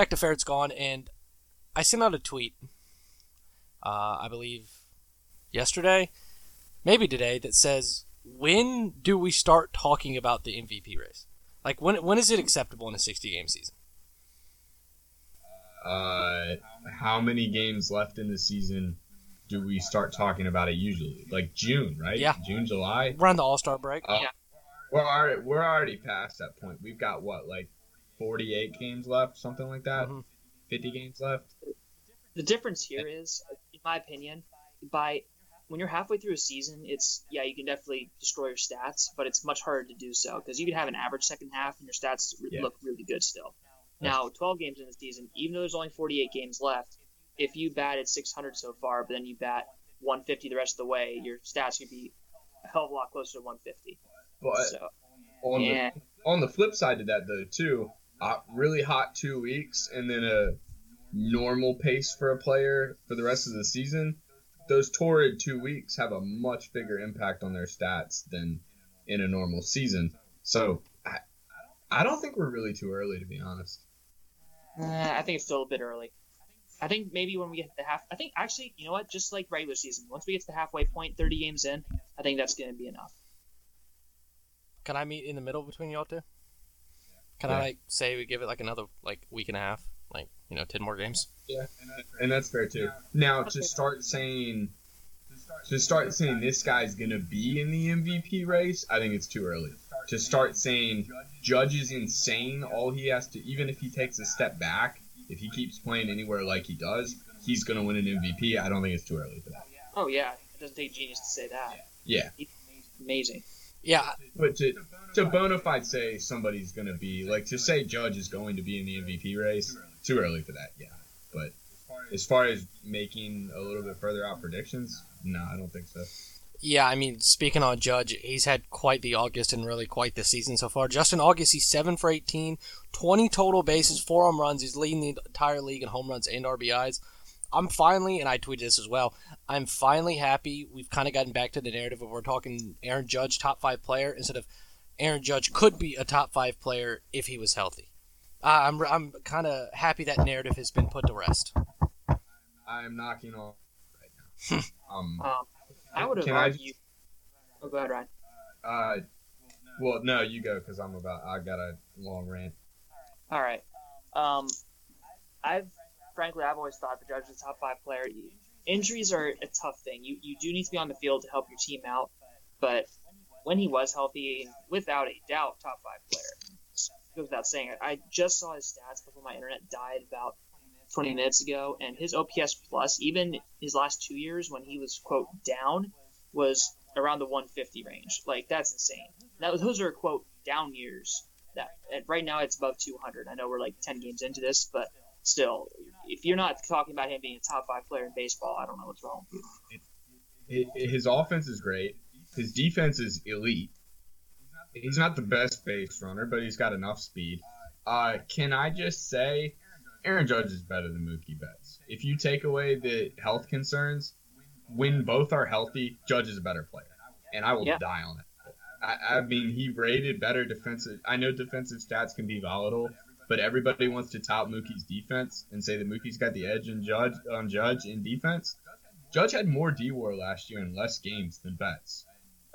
back to Ferret's Gone, and I sent out a tweet, uh, I believe yesterday, maybe today, that says, when do we start talking about the MVP race? Like, when, when is it acceptable in a 60 game season? Uh, how many games left in the season do we start talking about it usually? Like June, right? Yeah. June, July? Around the All Star break? Uh, We're already, we're already past that point. We've got what, like 48 games left, something like that? Mhm. 50 games left? The difference here is, in my opinion, by when you're halfway through a season, it's yeah, you can definitely destroy your stats, but it's much harder to do so because you can have an average second half and your stats re- Yeah. look really good still. Now, 12 games in the season, even though there's only 48 games left, if you batted 600 so far, but then you bat 150 the rest of the way, your stats could be a hell of a lot closer to 150. But So on yeah, the on the flip side to that though too, uh, really hot two weeks and then a normal pace for a player for the rest of the season. Those torrid two weeks have a much bigger impact on their stats than in a normal season. So I, I don't think we're really too early to be honest. Uh, I think it's still a bit early. I think maybe when we get to the half, I think actually, you know what? Just like regular season, once we get to the halfway point, 30 games in, I think that's going to be enough. Can I meet in the middle between y'all two? Can Yeah. I like say we give it like another like week and a half, like you know, ten more games? Yeah, and that's fair too. Now to start saying to start saying this guy's gonna be in the MVP race, I think it's too early. To start saying Judge is insane, all he has to even if he takes a step back, if he keeps playing anywhere like he does, he's gonna win an MVP. I don't think it's too early for that. Oh yeah, it doesn't take genius to say that. Yeah. Amazing. Yeah, But to to bona fide say somebody's gonna be like to say Judge is going to be in the MVP race, too early for that, yeah. But as far as making a little bit further out predictions, no, I don't think so. Yeah, I mean, speaking on Judge, he's had quite the August and really quite the season so far. Just in August, he's 7 for 18, 20 total bases, 4 home runs. He's leading the entire league in home runs and RBIs. I'm finally, and I tweeted this as well, I'm finally happy we've kind of gotten back to the narrative of we're talking Aaron Judge, top 5 player, instead of Aaron Judge could be a top 5 player if he was healthy. Uh, I'm, I'm kind of happy that narrative has been put to rest. I'm knocking on right now. um, Um, I would have Can I argued. Oh, go ahead, Ryan. uh, well, no, you go because I'm about. I got a long rant. All right. Um, I've frankly, I've always thought the Judge is a top five player. Injuries are a tough thing. You you do need to be on the field to help your team out, but when he was healthy, without a doubt, top five player. Goes without saying. I just saw his stats before my internet died about 20 minutes ago, and his OPS plus, even his last two years when he was quote down, was around the 150 range. Like that's insane. Now those are quote down years. That right now it's above 200. I know we're like 10 games into this, but still, if you're not talking about him being a top five player in baseball, I don't know what's wrong with you. His offense is great. His defense is elite. He's not the best base runner, but he's got enough speed. Uh, can I just say, Aaron Judge is better than Mookie Betts. If you take away the health concerns, when both are healthy, Judge is a better player, and I will Yeah. die on it. I, I mean, he rated better defensive. I know defensive stats can be volatile, but everybody wants to tout Mookie's defense and say that Mookie's got the edge in Judge on Judge in defense. Judge had more D-WAR last year in less games than Betts.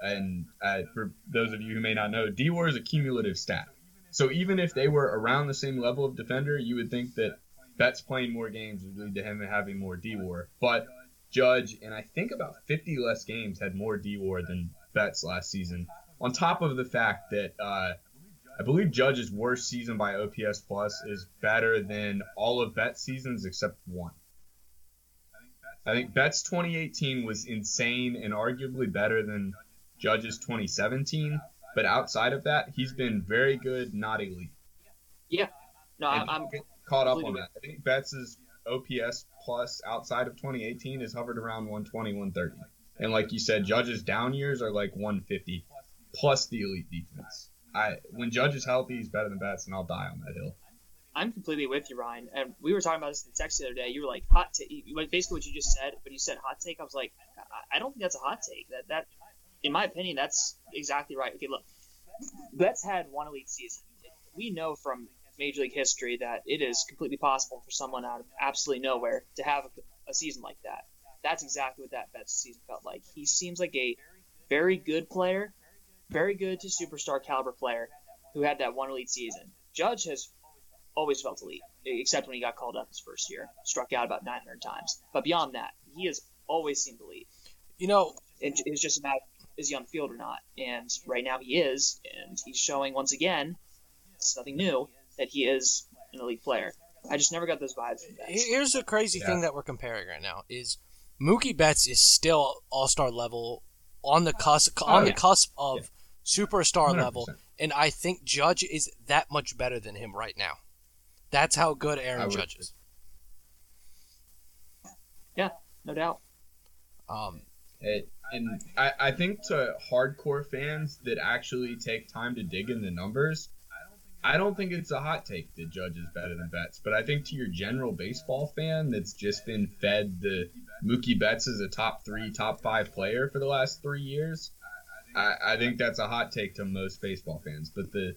And uh, for those of you who may not know, D-WAR is a cumulative stat. So even if they were around the same level of defender, you would think that Betts playing more games would lead to him having more D-WAR. But Judge, and I think about 50 less games, had more D-WAR than Betts last season. On top of the fact that uh, I believe Judge's worst season by OPS plus is better than all of Bet's seasons except one. I think Bet's 2018 was insane and arguably better than Judge's 2017, but outside of that, he's been very good, not elite. Yeah. No, And I'm caught up on that. I think Betts' OPS plus outside of 2018 is hovered around 120, 130. And like you said, Judge's down years are like 150 plus the elite defense. I when Judge is healthy, he's better than Betts, and I'll die on that hill. I'm completely with you, Ryan. And we were talking about this in the text the other day. You were like hot take, basically what you just said, but you said hot take. I was like, I, I don't think that's a hot take. That that, in my opinion, that's exactly right. Okay, look, Betts had one elite season. We know from Major League history that it is completely possible for someone out of absolutely nowhere to have a, a season like that. That's exactly what that Betts season felt like. He seems like a very good player, very good to superstar caliber player who had that one elite season. Judge has always felt elite, except when he got called up his first year, struck out about 900 times. But beyond that, he has always seemed elite. You know, it, it's just a matter is he on the field or not. And right now he is, and he's showing once again, it's nothing new, that he is an elite player. I just never got those vibes from Betts. Here's the crazy yeah. thing that we're comparing right now is Mookie Betts is still all star level on the cusp on oh, yeah. the cusp of yeah. Superstar 100%. level, and I think Judge is that much better than him right now. That's how good Aaron Judge is. Yeah, no doubt. Um, it, and I, I think to hardcore fans that actually take time to dig in the numbers, I don't think it's a hot take that Judge is better than Betts. But I think to your general baseball fan that's just been fed the Mookie Betts is a top three, top five player for the last three years, I, I think that's a hot take to most baseball fans. But the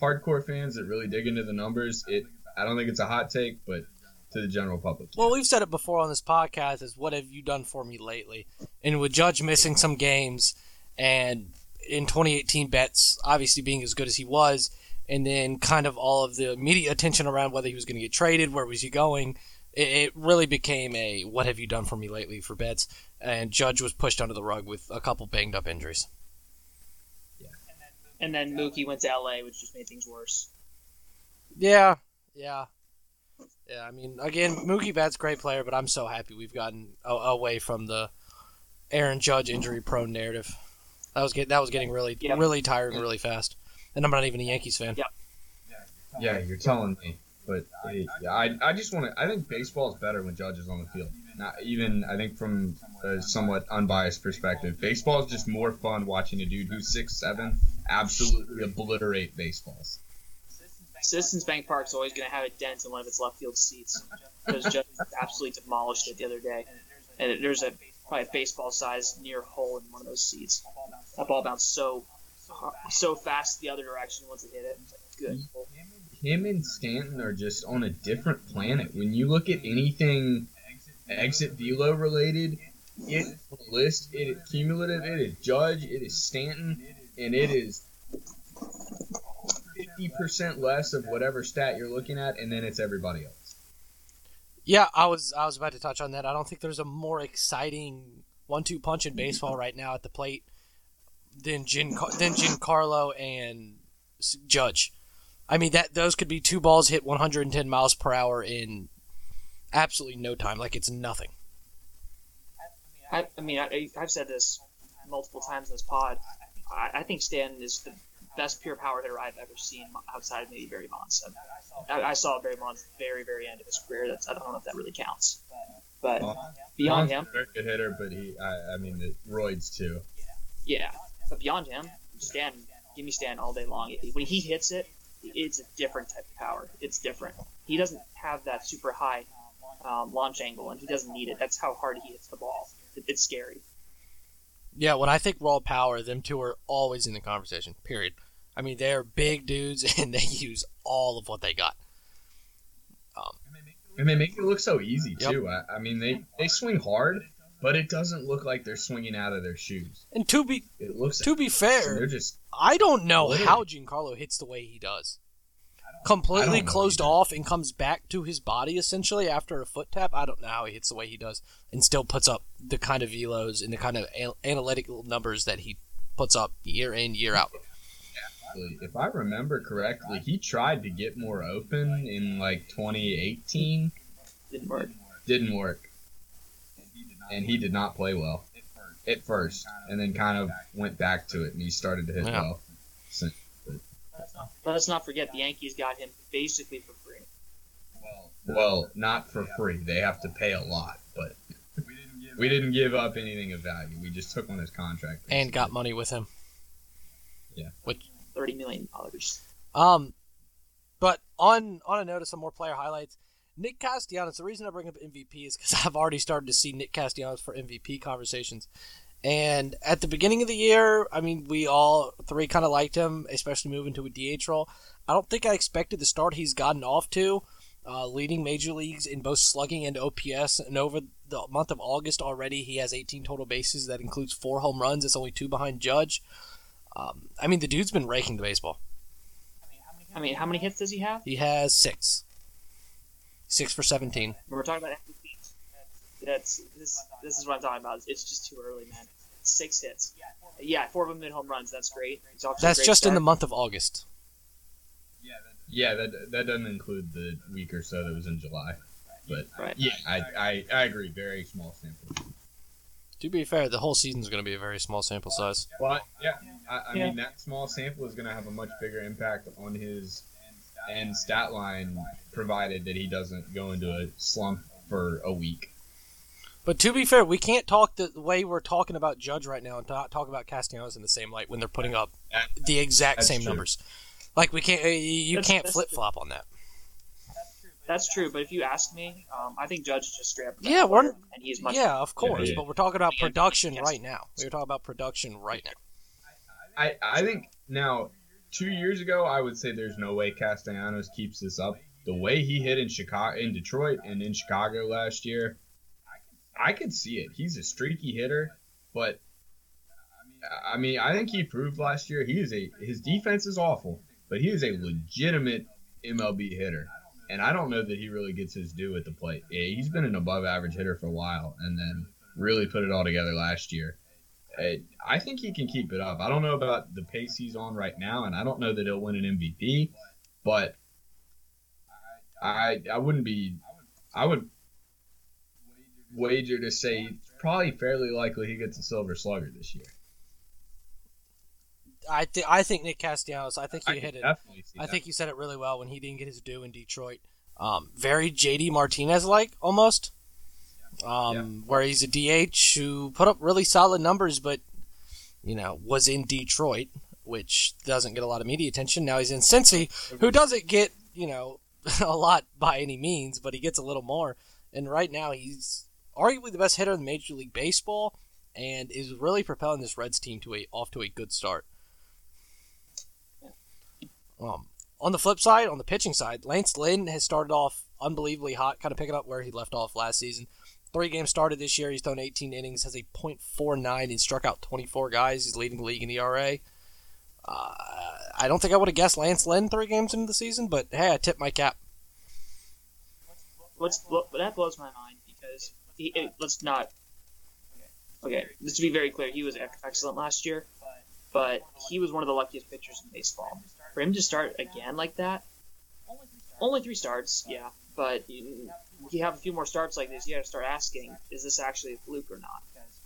hardcore fans that really dig into the numbers, it I don't think it's a hot take, but to the general public. Well, we've said it before on this podcast is what have you done for me lately? And with Judge missing some games and in 2018 Betts obviously being as good as he was and then kind of all of the media attention around whether he was going to get traded, where was he going, it, it really became a what have you done for me lately for Betts and Judge was pushed under the rug with a couple banged up injuries. Yeah. And then Mookie went to LA, which just made things worse. Yeah, yeah. Yeah, I mean, again, Mookie Betts, great player, but I'm so happy we've gotten a- away from the Aaron Judge injury-prone narrative. That was get that was getting really yep. really tired really fast, and I'm not even a Yankees fan. Yep. Yeah, you're telling me, but yeah, I I just want to. I think baseball is better when Judge is on the field. Not even I think from a somewhat unbiased perspective, baseball is just more fun watching a dude who's six seven absolutely obliterate baseballs. Citizens Bank Park is always going to have a dent in one of its left field seats because just absolutely demolished it the other day. And there's a probably a baseball sized near hole in one of those seats. That ball bounced so so fast the other direction once it hit it. Good. Him and Stanton are just on a different planet. When you look at anything exit velo related, it list it is cumulative, it is Judge, it is Stanton, and it is 50% less of whatever stat you're looking at, and then it's everybody else. Yeah, I was I was about to touch on that. I don't think there's a more exciting one-two punch in baseball right now at the plate than Gin than Giancarlo and Judge. I mean that those could be two balls hit 110 miles per hour in absolutely no time, like it's nothing. I, I mean, I, have said this multiple times in this pod. I, I think Stan is the best pure power hitter I've ever seen outside of maybe Barry Bonds. I, I saw Barry Bonds very, very end of his career. That's I don't know if that really counts, but well, beyond him, very good hitter, but he, I, I mean, the roids too. Yeah, but beyond him, Stan, give me Stan all day long. When he hits it, it's a different type of power. It's different. He doesn't have that super high um, launch angle, and he doesn't need it. That's how hard he hits the ball. It, it's scary. Yeah, when I think raw power, them two are always in the conversation. Period. I mean, they're big dudes and they use all of what they got. Um, and they make it look so easy too. Yep. I, I, mean, they they swing hard, but it doesn't look like they're swinging out of their shoes. And to be it looks to be fair, they're just I don't know literally. how Giancarlo hits the way he does. Completely closed off and comes back to his body essentially after a foot tap. I don't know how he hits the way he does and still puts up the kind of velos and the kind of analytical numbers that he puts up year in year out if I remember correctly, he tried to get more open in like 2018. Didn't work. Didn't work. And he did not play well at first, and then kind of went back to it, and he started to hit yeah. well. Let us not forget the Yankees got him basically for free. Well, not for free. They have to pay a lot, but we didn't give up anything of value. We just took on his contract basically. and got money with him. Yeah. Which thirty million dollars. Um, but on on a note of some more player highlights, Nick Castellanos. The reason I bring up MVP is because I've already started to see Nick Castellanos for MVP conversations, And at the beginning of the year, I mean, we all three kind of liked him, especially moving to a DH role. I don't think I expected the start he's gotten off to, uh, leading major leagues in both slugging and OPS. And over the month of August already, he has 18 total bases. That includes four home runs. It's only two behind Judge. Um, I mean, the dude's been raking the baseball. I mean, how many hits does he have? He has six. Six for 17. When we're talking about that's this. This is what I'm talking about. It's just too early, man. Six hits. Yeah, four of them in home runs. That's great. He's off to a That's great just in the month of August. Yeah, that that doesn't include the week or so that was in July. But Right. yeah, I, I, I agree. Very small sample. To be fair, the whole season's going to be a very small sample size. But yeah, I, I Yeah. mean that small sample is going to have a much bigger impact on his end stat line, provided that he doesn't go into a slump for a week. But to be fair, we can't talk the way we're talking about Judge right now and talk, talk about Castellanos in the same light when they're putting up That- the exact That's same true. numbers. Like we can't, uh, you That's- can't flip flop on that. That's true, but if you ask me, um, I think Judge is just straight up. a Yeah, we're- and he's much. Yeah, of course. yeah. But we're talking about production Yes. right now. We're talking about production right now. I, I think now two years ago I would say there's no way Castellanos keeps this up. The way he hit in Chicago, in Detroit, and in Chicago last year, I could see it. He's a streaky hitter, but I mean I think he proved last year he is a his defense is awful, but he is a legitimate MLB hitter. And I don't know that he really gets his due at the plate. Yeah, he's been an above average hitter for a while, and then really put it all together last year. Uh, I think he can keep it up. I don't know about the pace he's on right now, and I don't know that he'll win an MVP, but I I wouldn't be I would wager to say it's probably fairly likely he gets a Silver Slugger this year. I th- I think Nick Castellanos. I think I he can hit it. I that. think you said it really well when he didn't get his due in Detroit. Um, very JD Martinez like almost. Um, where he's a DH who put up really solid numbers, but you know was in Detroit, which doesn't get a lot of media attention. Now he's in Cincy, who doesn't get you know a lot by any means, but he gets a little more. And right now he's arguably the best hitter in Major League Baseball, and is really propelling this Reds team to a off to a good start. Um, on the flip side, on the pitching side, Lance Lynn has started off unbelievably hot, kind of picking up where he left off last season. Three games started this year. He's thrown 18 innings, has a .49. He struck out 24 guys. He's leading the league in ERA. Uh, I don't think I would have guessed Lance Lynn three games into the season, but hey, I tip my cap. What's what, that blows my mind because he, it, let's not. Okay, just to be very clear, he was excellent last year, but he was one of the luckiest pitchers in baseball. For him to start again like that, only three starts, yeah, but you, you have a few more starts like this, you got to start asking, is this actually a fluke or not?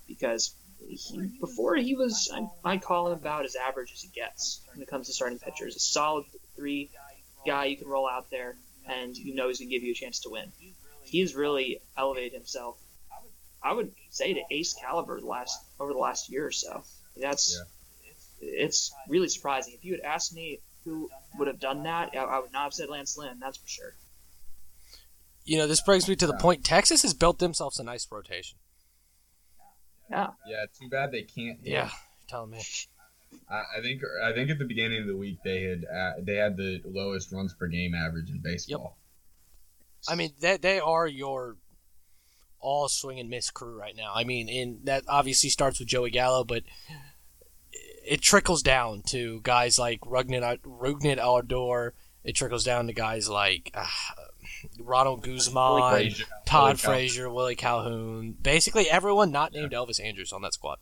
Because he, before he was, I, I call him about as average as he gets when it comes to starting pitchers. A solid three guy you can roll out there, and you know he's going to give you a chance to win. He's really elevated himself. I would say to ace caliber last over the last year or so. That's it's really surprising. If you had asked me who would have done that, I, I would not have said Lance Lynn. That's for sure. You know, this brings me to the point Texas has built themselves a nice rotation. Yeah, Yeah, too bad they can't. hit. Yeah, you're telling me. I, I think I think at the beginning of the week they had uh, they had the lowest runs per game average in baseball. I mean, they, they are your all swing and miss crew right now. I mean, in that obviously starts with Joey Gallo, but it trickles down to guys like Rougned, Rougned Odor. It trickles down to guys like uh, Ronald Guzman, Frazier, Todd Willie Cal- Frazier, Willie Calhoun. Basically, everyone not named Elvis Andrus on that squad.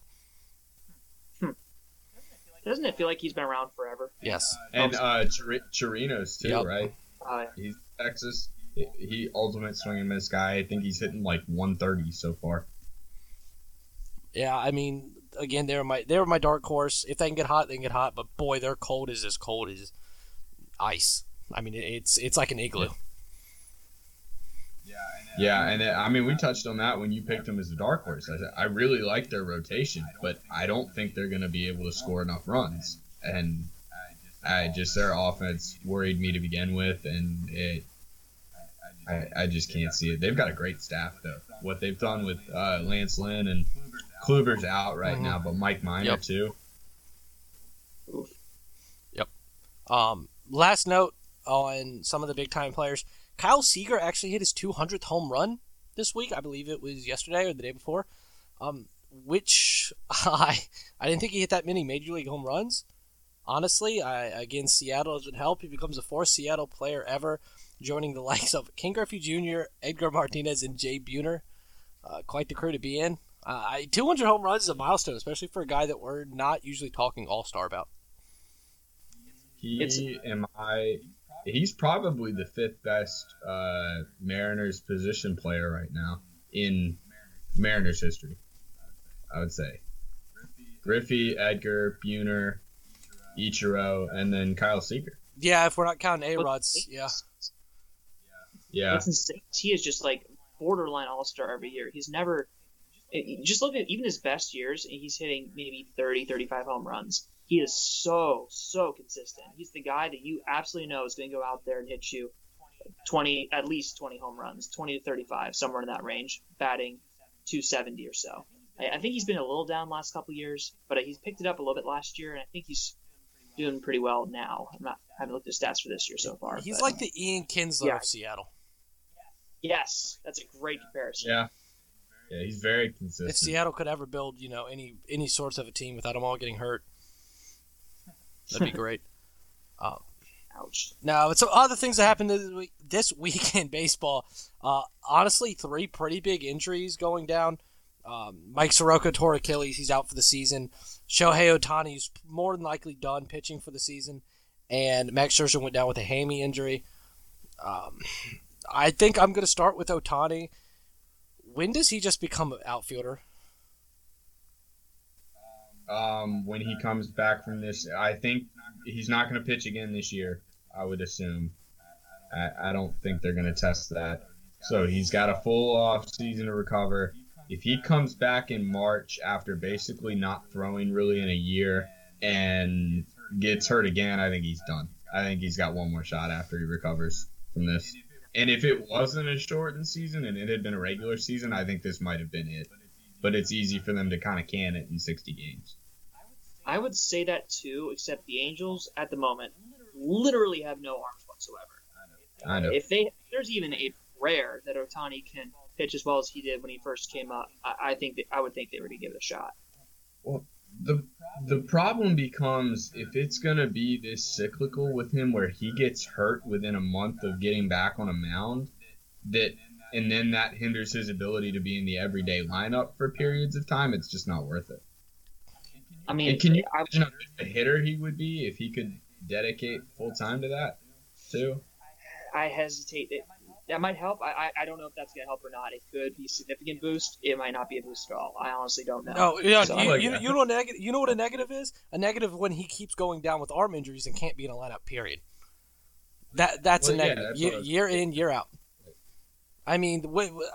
doesn't it feel like he's been around forever? Yes. and uh, Chir- Chirinos too, Yep. right? Uh, He's Texas. He- ultimate swing and miss guy. I think he's hitting like 130 so far. Yeah, I mean, again, they're my they're my dark horse. If they can get hot, they can get hot. But boy, their cold is as cold as ice. I mean, it's it's like an igloo. Yeah, yeah, and uh, I mean we touched on that when you picked them as a dark horse. I I really like their rotation, but I don't think they're going to be able to score enough runs. And I just their offense worried me to begin with, and it. I, I just can't see it. They've got a great staff though. What they've done with uh, Lance Lynn and Kluber's out right Mhm. now, but Mike Minor Yep. too. Yep. Um, last note on some of the big time players. Kyle Seager actually hit his 200th home run this week. I believe it was yesterday or the day before. Um, which I I didn't think he hit that many major league home runs. Honestly, I again Seattle doesn't help. He becomes the fourth Seattle player ever, joining the likes of Ken Griffey Jr., Edgar Martinez, and Jay Buhner. Uh, quite the crew to be in. Uh, 200 home runs is a milestone, especially for a guy that we're not usually talking All Star about. He It's- am I. He's probably the fifth best uh, Mariners position player right now in Mariners history. I would say Griffey, Edgar, Buhner, Ichiro, and then Kyle Seager. Yeah, if we're not counting A Rods, yeah. Yeah, It's insane. He is just like borderline all star every year. He's never. Just look at even his best years, and he's hitting maybe 30, 35 home runs. He is so, so consistent. He's the guy that you absolutely know is going to go out there and hit you 20, at least 20 home runs, 20 to 35, somewhere in that range, batting 270 or so. I, I think he's been a little down last couple years, but he's picked it up a little bit last year, and I think he's doing pretty well now. I'm not, I haven't looked at stats for this year so far. He's but- like the Ian Kinsler Yeah. of Seattle. Yes, that's a great comparison. yeah, yeah. He's very consistent. If. Seattle could ever build, you know, any any sorts of a team without them all getting hurt, that'd be great. Ouch. Now, but some other things that happened this week, this week in baseball. Uh, honestly, three pretty big injuries going down. Um, Mike Soroka tore Achilles; he's out for the season. Shohei Ohtani is more than likely done pitching for the season, and Max Scherzer went down with a hammy injury. Um, I think I'm going to start with Ohtani. When does he just become an outfielder? um, when he comes back from this, I think he's not going to pitch again this year. I would assume. I, I don't think they're going to test that. So he's got a full off season to recover. If he comes back in March after basically not throwing really in a year and gets hurt again, I think he's done. I think he's got one more shot after he recovers from this. And if it wasn't a shortened season and it had been a regular season, I think this might have been it. But it's easy for them to kind of can it in 60 games. I would say that too, except the Angels at the moment literally have no arms whatsoever. I know. If they, there's even a rare that Ohtani can pitch as well as he did when he first came up. I, I think that I would think they were to give it a shot. The the problem becomes if it's gonna be this cyclical with him where he gets hurt within a month of getting back on a mound that and then that hinders his ability to be in the everyday lineup for periods of time it's just not worth it I mean, and can you I, imagine how good a hitter he would be if he could dedicate full time to that too I hesitate. It, that might help. I, I, I don't know if that's going to help or not. It could be a significant boost. It might not be a boost at all. I honestly don't know. No, yeah, So- you, like you, that. you know what a negative. You know what a negative is? A negative when he keeps going down with arm injuries and can't be in a lineup. Period. That that's a Well, yeah, negative. that's year, what I was- year in, year out. I mean,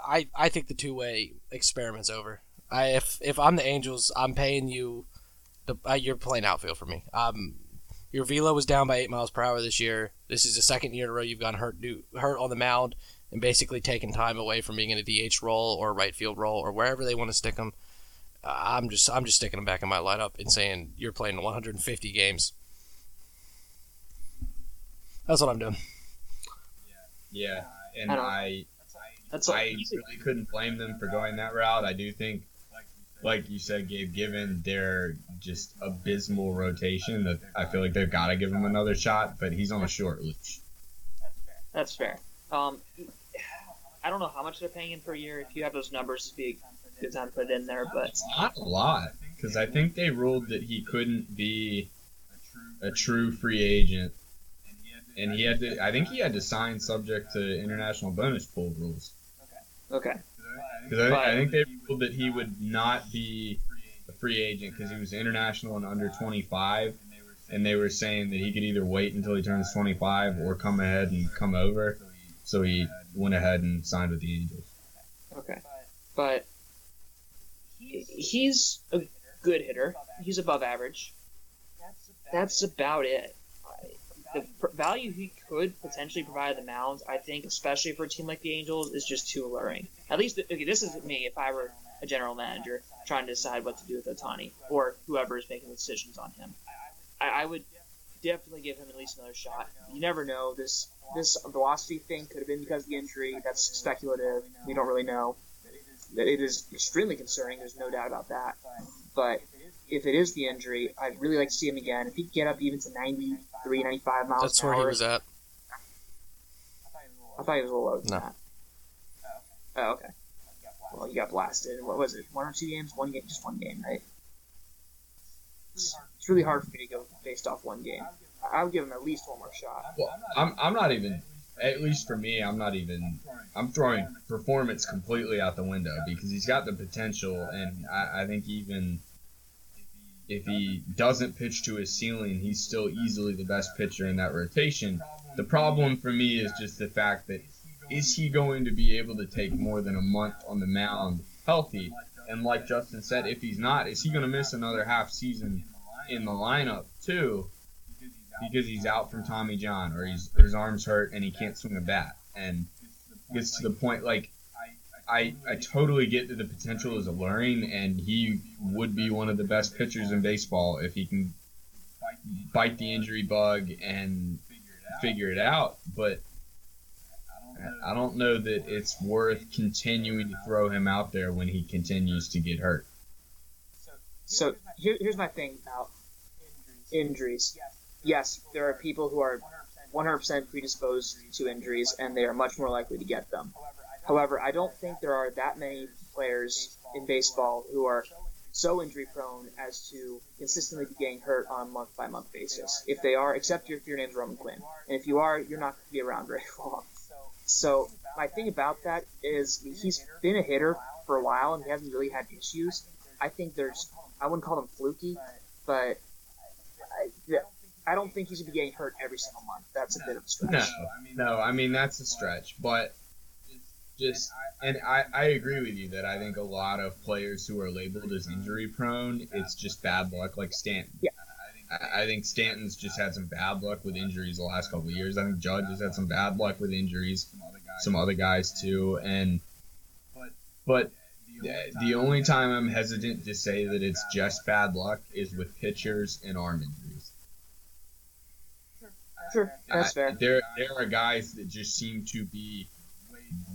I I think the two way experiment's over. I if if I'm the Angels, I'm paying you. The uh, you're playing outfield for me. Um, your velo was down by eight miles per hour this year. This is the second year in a row you've gotten hurt do, hurt on the mound and basically taken time away from being in a DH role or right field role or wherever they want to stick him. Uh, I'm just I'm just sticking him back in my lineup and saying you're playing 150 games. That's what I'm doing. yeah yeah. and I don't- i That's I easy. really couldn't blame them for going that route. I do think, like you said, Gabe, given their just abysmal rotation, that I feel like they've got to give him another shot. But he's on a short leash. That's fair. Um, I don't know how much they're paying him per year. If you have those numbers, it'd be a good time to put it in there. But It's not a lot because I think they ruled that he couldn't be a true free agent, and he had to. I think he had to sign subject to international bonus pool rules. okay, Because I, I think they ruled that he would not be a free agent because he was international and under 25, and they were saying that he could either wait until he turns 25 or come ahead and come over. So he went ahead and signed with the Angels. okay, but he's a good hitter. He's above average. That's about it. The value he could potentially provide the mound, I think, especially for a team like the Angels, is just too alluring. At least, okay, this is me. If I were a general manager trying to decide what to do with Ohtani or whoever is making the decisions on him. I, I would definitely give him at least another shot. You never know. This this velocity thing could have been because of the injury. That's speculative. We don't really know. It is extremely concerning. There's no doubt about that. But if it is the injury, I'd really like to see him again. If he could get up even to 93, 95 miles That's an where hour. he was at. I thought he was a little lower than No. that. Oh, okay. Oh, well, you got blasted. What was it? One or two games? One game? Just one game, right? It's it's really hard for me to go based off one game. I I would give him at least one more shot. Well, I'm, I'm not even, at least for me, I'm not even, I'm throwing performance completely out the window because he's got the potential, and I, I think even if he doesn't pitch to his ceiling, he's still easily the best pitcher in that rotation. The problem for me is just the fact that is he going to be able to take more than a month on the mound healthy? And like Justin said, if he's not, is he going to miss another half season in the lineup too? because he's out from Tommy John or he's his arm's hurt and he can't swing a bat and gets to the point like I I totally get that the potential is alluring and he would be one of the best pitchers in baseball if he can bite the injury bug and figure it out but I don't know that it's worth continuing to throw him out there when he continues to get hurt. So here, here's my thing about injuries. Yes, there are people who are 100% predisposed to injuries, and they are much more likely to get them. However, I don't think there are that many players in baseball who are so injury prone as to consistently be getting hurt on a month by month basis. If they are, except if your name's Roman Quinn, and if you are, you're not going to be around very long. So my thing about that is he's been a hitter for a while and he hasn't really had issues. I think there's I wouldn't call them fluky, but I, I don't think he's gonna be getting hurt every single month. That's a bit of a stretch. No, no, I mean that's a stretch, but just and I, I agree with you that I think a lot of players who are labeled as injury prone, it's just bad luck, like Stanton. Yeah. I, I think Stanton's just had some bad luck with injuries the last couple of years. I think Judge has had some bad luck with injuries, some other guys too, and but the- the only time I'm hesitant to say that it's just bad luck is with pitchers and arm injuries. Sure, that's I- fair. There, there are guys that just seem to be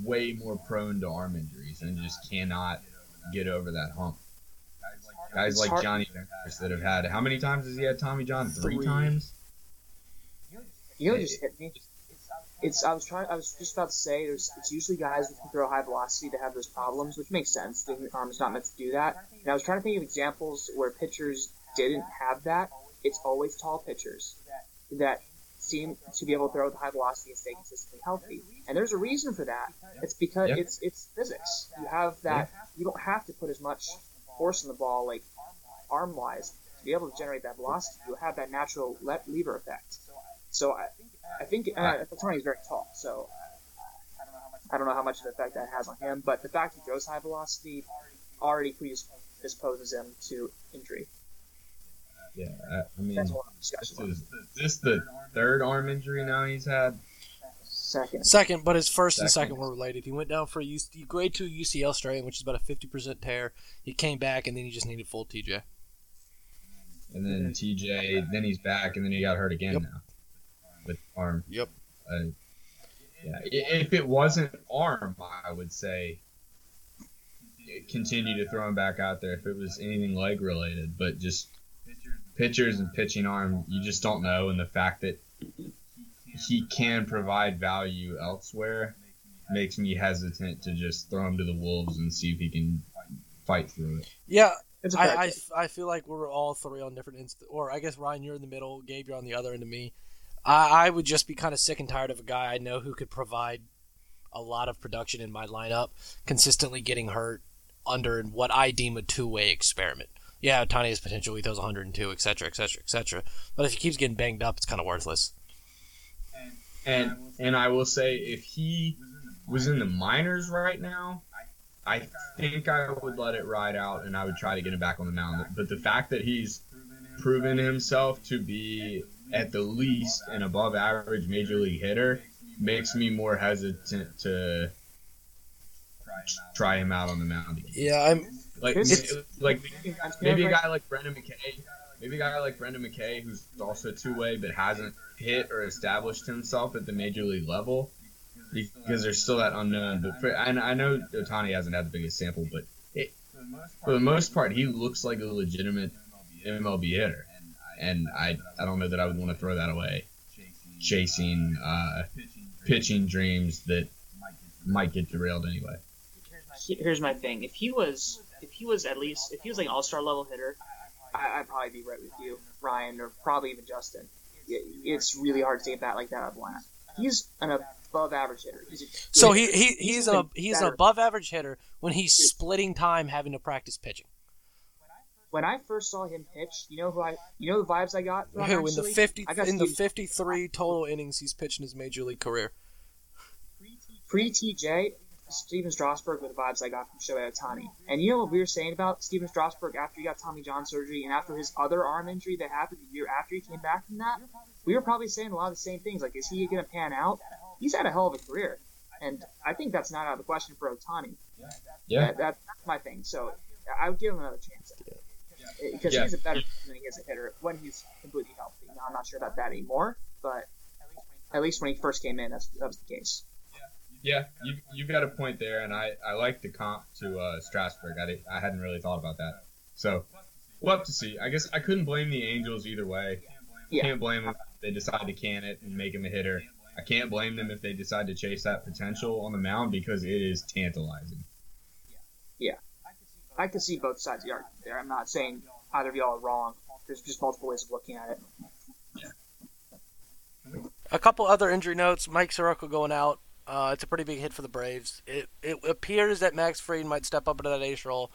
way more prone to arm injuries and just cannot get over that hump. Guys like Jonny Venters that have had how many times has he had Tommy John? Three, Three. times. You know, just hit me. It's I was trying. I was just about to say there's it's usually guys who can throw high velocity that have those problems, which makes sense. The arm is not meant to do that. And I was trying to think of examples where pitchers didn't have that. It's always tall pitchers that seem to be able to throw with high velocity and stay consistently healthy. And there's a reason for that. It's because Yeah. it's it's physics. You have that. You don't have to put as much force in the ball, like arm wise, to be able to generate that velocity. You have that natural le- lever effect. So I, I think uh, Tony is very tall, so I don't know how much of an effect that has on him. But the fact he throws high velocity already predisposes him to injury. Yeah, I, I mean, That's one this is, this the third arm injury now he's had. Second, Second, but his first and Second. second were related. He went down for a U- grade two UCL strain, which is about a 50% tear. He came back, and then he just needed full TJ. And then TJ, then he's back, and then he got hurt again Yep. now with arm. Yep. Uh, yeah, if it wasn't arm, I would say continue to throw him back out there. If it was anything leg related, but just pitchers and pitching arm, you just don't know. And the fact that he can provide value elsewhere makes me hesitant to just throw him to the wolves and see if he can fight through it. Yeah, it's I, I. I feel like we're all three on different inst- or I guess Ryan, you're in the middle, Gabe, you're on the other end of me. I, I would just be kind of sick and tired of a guy I know who could provide a lot of production in my lineup, consistently getting hurt under what I deem a two way experiment. Yeah, Tiny has potential. He throws 102, etc., etc., etc. But if he keeps getting banged up, it's kind of worthless. And and I will say if he was in the minors right now, I think I would let it ride out and I would try to get him back on the mound. But the fact that he's proven himself to be at the least an above average major league hitter makes me more hesitant to try him out on the mound. Again. Yeah, I'm. Like It's- like maybe a guy like Brendan McKay, maybe a guy like Brendan McKay who's also two way but hasn't hit or established himself at the major league level because there's still that unknown. But for, and I know Ohtani hasn't had the biggest sample, but it, for the most part, he looks like a legitimate MLB hitter, and I I don't know that I would want to throw that away, chasing uh, pitching dreams that might get derailed anyway. Here's my thing: if he was, if he was at least, if he was like an all-star level hitter, I, I'd probably be right with you, Ryan, or probably even Justin. It- It's really hard to a bat like that out of lineup. He's an above average hitter. He's a good So he, he he's a been he's an above average hitter when he's splitting time having to practice pitching. When I first saw him pitch, you know who I, you know the vibes I got. From Who in the fifty in the fifty three total innings he's pitched in his major league career. pre TJ, Stephen Strasburg were the vibes I got from Shohei Ohtani. Mm-hmm. And you know what we were saying about Stephen Strasburg after he got Tommy John surgery and after his other arm injury that happened the year after he came back from that? We were probably saying a lot of the same things. Like, is he going to pan out? He's had a hell of a career. And I think that's not out of the question for Ohtani. Yeah, That, that, that's my thing. So I would give him another chance. Because Yeah. he's a better than he is a hitter when he's completely healthy. Now, I'm not sure about that anymore, but at least when he first came in, that was the case. Yeah, you you've got a point there, and I, I like the comp to uh, Strasburg. I, I hadn't really thought about that. So we'll have to see. I guess I couldn't blame the Angels either way. Yeah. Can't blame them if they decide to can it and make him a hitter. I can't blame them if they decide to chase that potential on the mound because it is tantalizing. Yeah, I can see both sides of the argument there. I'm not saying either of y'all are wrong. There's just multiple ways of looking at it. A couple other injury notes. Mike Soroka going out. Uh, it's a pretty big hit for the Braves. It it appears that Max Fried might step up into that ace role,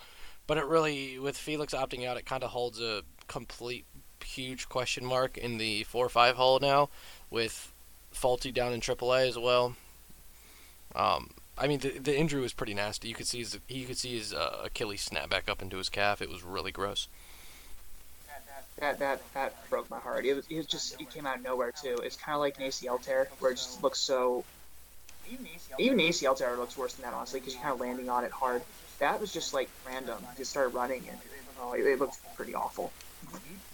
but it really, with Felix opting out, it kind of holds a complete huge question mark in the four or five hole now, with Folty down in AAA as well. Um, I mean, the, the injury was pretty nasty. You could see his you could see his uh, Achilles snap back up into his calf. It was really gross. That that that broke my heart. It was it was just it came out of nowhere too. It's kind of like an ACL tear where it just looks so. Even the ACL tear looks worse than that honestly because you're kind of landing on it hard. That was just like random. He just started running and oh, it, it looked pretty awful.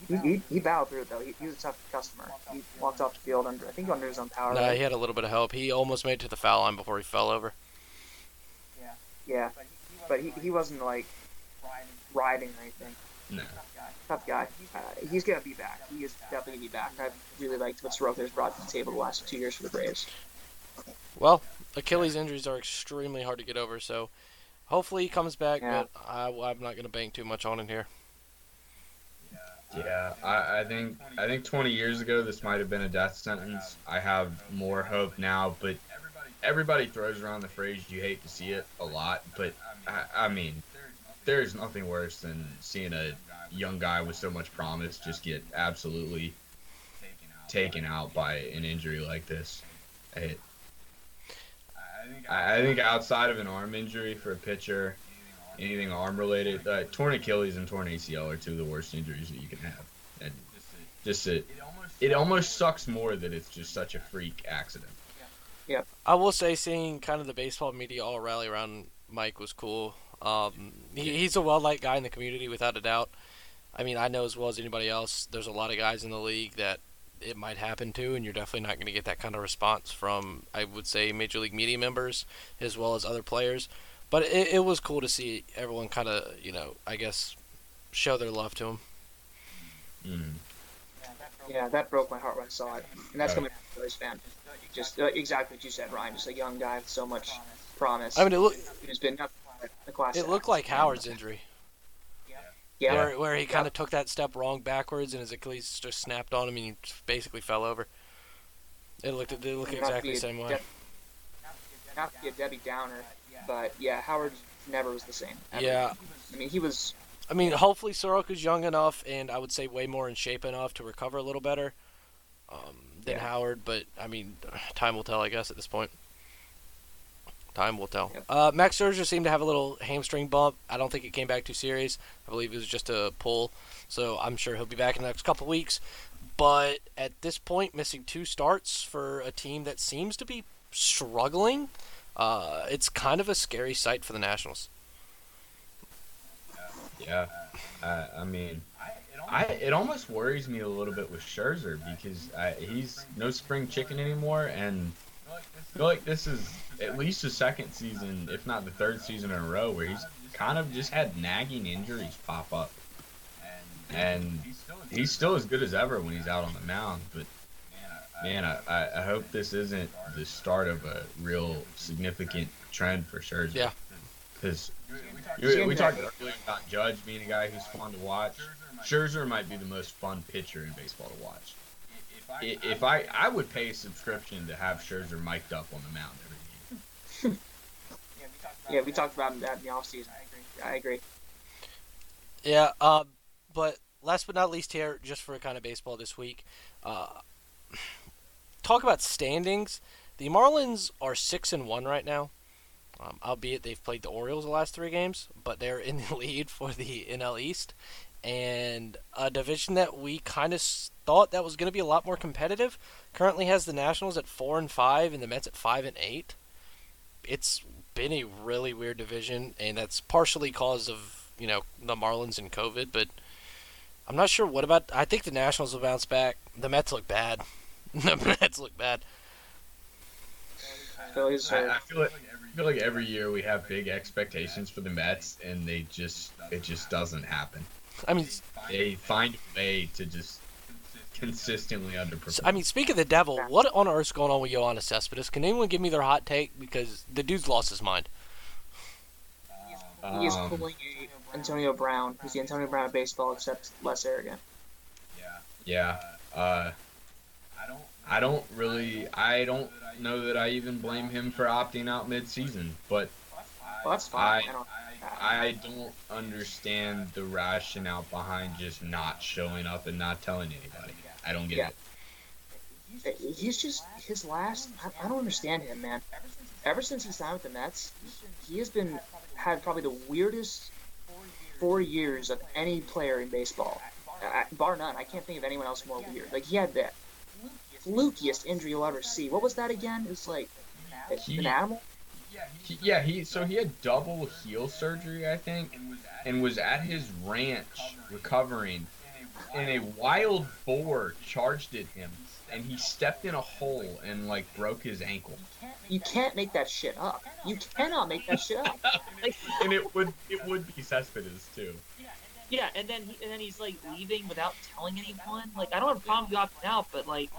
He, he, he battled through it though. He, he was a tough customer. He walked off the field under I think under his own power. Nah, he had a little bit of help. He almost made it to the foul line before he fell over. Yeah, yeah, but he, he wasn't like riding or anything. No. Tough guy. Uh, he's gonna be back. He is definitely gonna be back. I've really liked what Soroka has brought to the table the last two years for the Braves. Well, Achilles injuries are extremely hard to get over, so hopefully he comes back. Yeah. But I, I'm not going to bank too much on it here. Yeah, I, I think I think 20 years ago this might have been a death sentence. I have more hope now, but everybody throws around the phrase "you hate to see it" a lot. But I, I mean, there's nothing worse than seeing a young guy with so much promise just get absolutely taken out by an injury like this. I, I I think outside of an arm injury for a pitcher, anything arm related, uh, torn Achilles and torn ACL are two of the worst injuries that you can have. And just it, it almost sucks more that it's just such a freak accident. I will say, seeing kind of the baseball media all rally around Mike was cool. Um, he, he's a well-liked guy in the community, without a doubt. I mean, I know as well as anybody else. There's a lot of guys in the league that it might happen to, and you're definitely not going to get that kind of response from, I would say, major league media members as well as other players. But it, it was cool to see everyone kind of, you know, I guess, show their love to him. Mm. Yeah, that broke my heart when I saw it, and that's Right. coming from a Phillies fan. Just uh, exactly what you said, Ryan. Just a young guy with so much promise. I mean, it, look, who's been nothing but a class. it looked like Howard's injury. Yeah, where, where he kind of took that step wrong backwards and his Achilles just snapped on him and he basically fell over. It looked it looked exactly the a same way. Deb- not to be a Debbie Downer, but yeah, Howard never was the same. ever. Yeah, I mean, he was. I mean, hopefully Soroka's young enough and I would say way more in shape enough to recover a little better um, than Yeah. Howard. But I mean, time will tell, I guess, at this point. Time will tell. Yep. Uh, Max Scherzer seemed to have a little hamstring bump. I don't think it came back too serious. I believe it was just a pull. So I'm sure he'll be back in the next couple weeks. But at this point, missing two starts for a team that seems to be struggling. uh, it's kind of a scary sight for the Nationals. Yeah, uh, I mean, I it almost worries me a little bit with Scherzer because I, he's no spring chicken anymore, and I feel like this is at least the second season, if not the third season in a row, where he's kind of just had nagging injuries pop up, and he's still as good as ever when he's out on the mound, but. Man, I, I hope this isn't the start of a real significant trend for Scherzer. Yeah. Because we, we talked earlier about Judge being a guy who's fun to watch. Scherzer might be the most fun pitcher in baseball to watch. I- If I I would pay a subscription to have Scherzer mic'd up on the mound every game. Yeah, we talked about that in the offseason. I agree. Yeah, uh, but last but not least here, just for a kind of baseball this week, uh, talk about standings. The Marlins are six and one right now, um, albeit they've played the Orioles the last three games, but they're in the lead for the NL East, and a division that we kind of thought that was going to be a lot more competitive. Currently has the Nationals at four and five, and the Mets at five and eight. It's been a really weird division, and that's partially cause of you know the Marlins and COVID, but I'm not sure what about. I think the Nationals will bounce back. The Mets look bad. the Mets look bad. Phillies I, I feel like I feel like every year we have big expectations for the Mets, and they just it just doesn't happen. I mean, They find a way to just consistently underperform. I mean, speak of the devil, what on earth's going on with Yoenis Cespedes? Can anyone give me their hot take? Because the dude's lost his mind. he is Um, pulling a Antonio Brown. He's the Antonio Brown of baseball, except less arrogant. Yeah. Yeah. Uh, I don't really. I don't know that I even blame him for opting out mid-season, but Well, that's fine. I- I, don't. I don't understand the rationale behind just not showing up and not telling anybody. I don't get Yeah. it. Uh, he's just his last. I, I don't understand him, man. Ever since he signed with the Mets, he has been had probably the weirdest four years of any player in baseball, I, bar none. I can't think of anyone else more weird. Like he had the flukiest injury you'll ever see. What was that again? It was like He- an animal. He, yeah, he so he had double heel surgery, I think, and was at his ranch recovering, and a wild boar charged at him, and he stepped in a hole and like broke his ankle. You can't make that shit up. You cannot make that shit up. Like, And it would it would be Cespedes too. yeah, and then he, and then he's like leaving without telling anyone. Like I don't have a problem with you opting out, but like,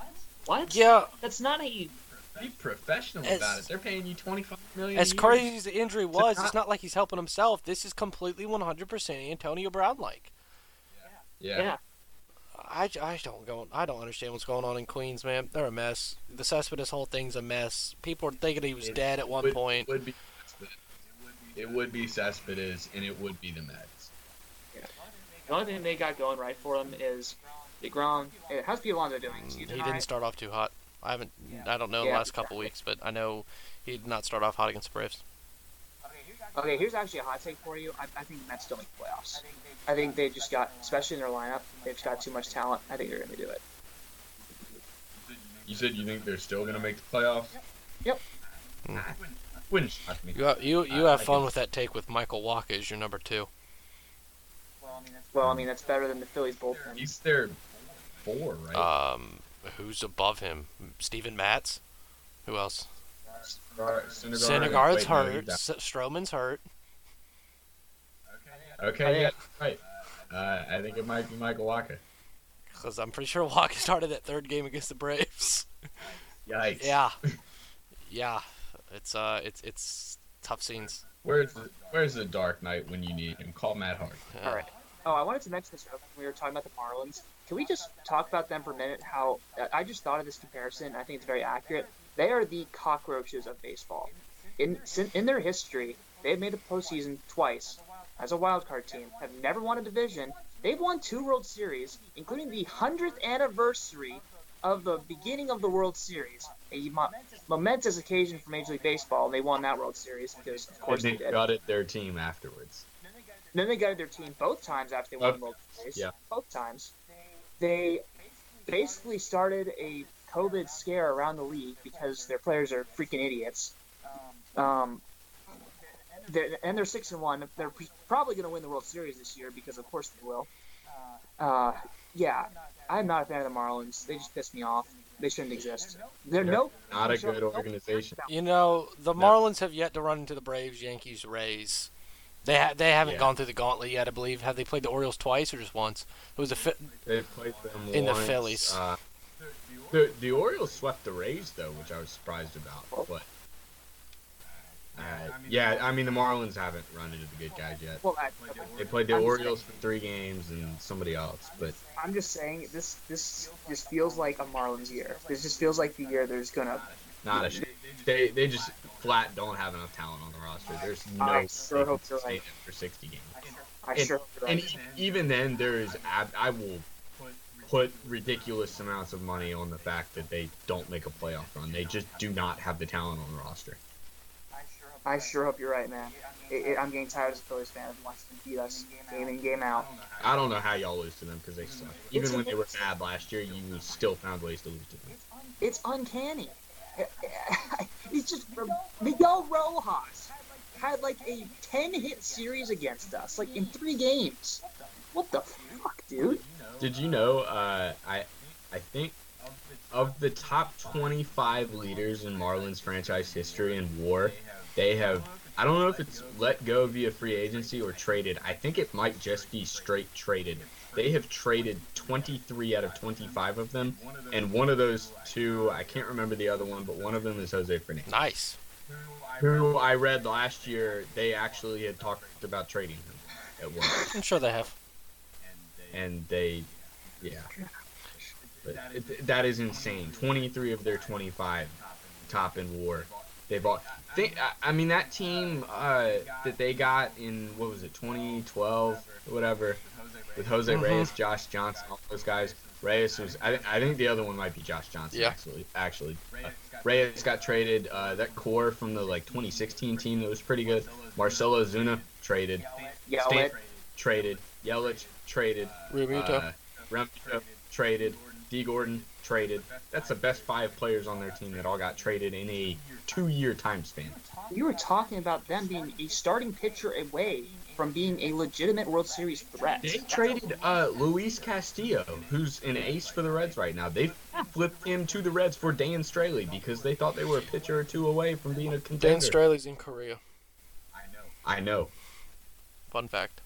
what? Yeah, That's not how you. Be professional As- about it. They're paying you twenty five million. as a crazy as the injury was, not- it's not like he's helping himself. This is completely 100% Antonio Brown like. Yeah. Yeah. I, I don't go I don't understand what's going on in Queens, man. They're a mess. The Cespedes whole thing's a mess. People are thinking he was It dead at one would, point. Would be It would be Cespedes, and it would be the Mets. Yeah. The only thing they got going right for them is Degrom. It has to be Alonso doing. It's mm, He didn't start off too hot. I haven't Yeah. I don't know the Yeah, last couple weeks, but I know he did not start off hot against the Braves. Okay, here's actually a hot take for you. I, I think the Mets still make the playoffs. I think they just got, especially in their lineup, they've just got too much talent. I think they're going to do it. You said you think they're still gonna make the playoffs? Yep. Hmm. Wouldn't shock me. You ha- you you I have like fun it. with that take with Michael Wacha as your number two. Well, I mean, that's better than the Phillies bullpen. He's their four, right? Um, who's above him? Steven Matz. Who else? Syndergaard- Syndergaard- Syndergaard's wait, no, hurt. he's S- hurt. down. Okay, yeah, right. Uh, I think it might be Michael Wacha. Because I'm pretty sure Wacha started that third game against the Braves. Yikes. yeah, yeah. It's uh, it's it's tough scenes. Where's the, Where's the Dark Knight when you need him? Call Matt Harvey. Yeah. All right. Oh, I wanted to mention this when we were talking about the Marlins. Can we just talk about them for a minute? How I just thought of this comparison. I think it's very accurate. They are the cockroaches of baseball. In in their history, they've made the postseason twice as a wild card team. Have never won a division. They've won two World Series, including the hundredth anniversary of the beginning of the World Series, a mo- momentous occasion for Major League Baseball. and They won that World Series because, of course, and they they did. gutted their team afterwards. Then they gutted their team both times after they won Oh, the World Series. yeah. Both times. They basically started a COVID scare around the league because their players are freaking idiots. Um, they're, and they're six and one. They're probably going to win the World Series this year because, of course, they will. Uh, yeah, I'm not a fan of the Marlins. They just piss me off. They shouldn't exist. They're, They're no not a good organization. You know, the Marlins have yet to run into the Braves, Yankees, Rays. They ha- they haven't Yeah. gone through the gauntlet yet, I believe. Have they played the Orioles twice or just once? It was a fi- They've played them In the Phillies. Uh, the the Orioles swept the Rays though, which I was surprised about. But uh, yeah, I mean the Marlins haven't run into the good guys yet. Well, I, They played the I'm Orioles for three games and somebody else, but I'm just saying this. This just feels like a Marlins year. This just feels like the year there's gonna. not a. Sh- they they just flat don't have enough talent on the roster. There's no I sure hope can you're sustain right. for 60 games. I And- sure. hope you're And right. e- even then, there is ab- I will put ridiculous amounts of money on the fact that they don't make a playoff run. They just do not have the talent on the roster. I sure hope you're right, man. It, it, I'm getting tired as a Phillies fan of watching them beat us game in, game out. I don't know how y'all lose to them because they suck. Even It's when they were bad last year, you still found ways to lose to them. It's uncanny. It's just Miguel Rojas had like a 10 hit series against us, like in three games. What the fuck, dude? Did you know? Uh, I I think of the top 25 leaders in Marlins franchise history in WAR, they have. I don't know if it's let go via free agency or traded. I think it might just be straight traded. They have traded 23 out of 25 of them, and one of those two, I can't remember the other one, but one of them is Jose Fernandez, nice. who I read last year they actually had talked about trading him at one. I'm sure they have. And they, yeah. But it, that is insane. 23 of their 25 top in WAR. They've all. They, I- I mean, that team uh, that they got in what was it, 2012 whatever, with Jose Mhm. Reyes, Josh Johnson, all those guys. Reyes was. I, I think the other one might be Josh Johnson. Yeah. Actually, actually, uh, Reyes got traded. Uh, that core from the like 2016 team that was pretty good. Marcell Ozuna traded. Yeah, Stan- traded. Yelich traded. Realmuto. Uh, Realmuto traded. D. Gordon traded. That's the best five players on their team that all got traded in a two-year time span. you were talking about them being a starting pitcher away from being a legitimate World Series threat. They traded uh, Luis Castillo, who's an ace for the Reds right now. They flipped him to the Reds for Dan Straily because they thought they were a pitcher or two away from being a contender. Dan contender. Straily's in Korea. I know. I know. Fun fact.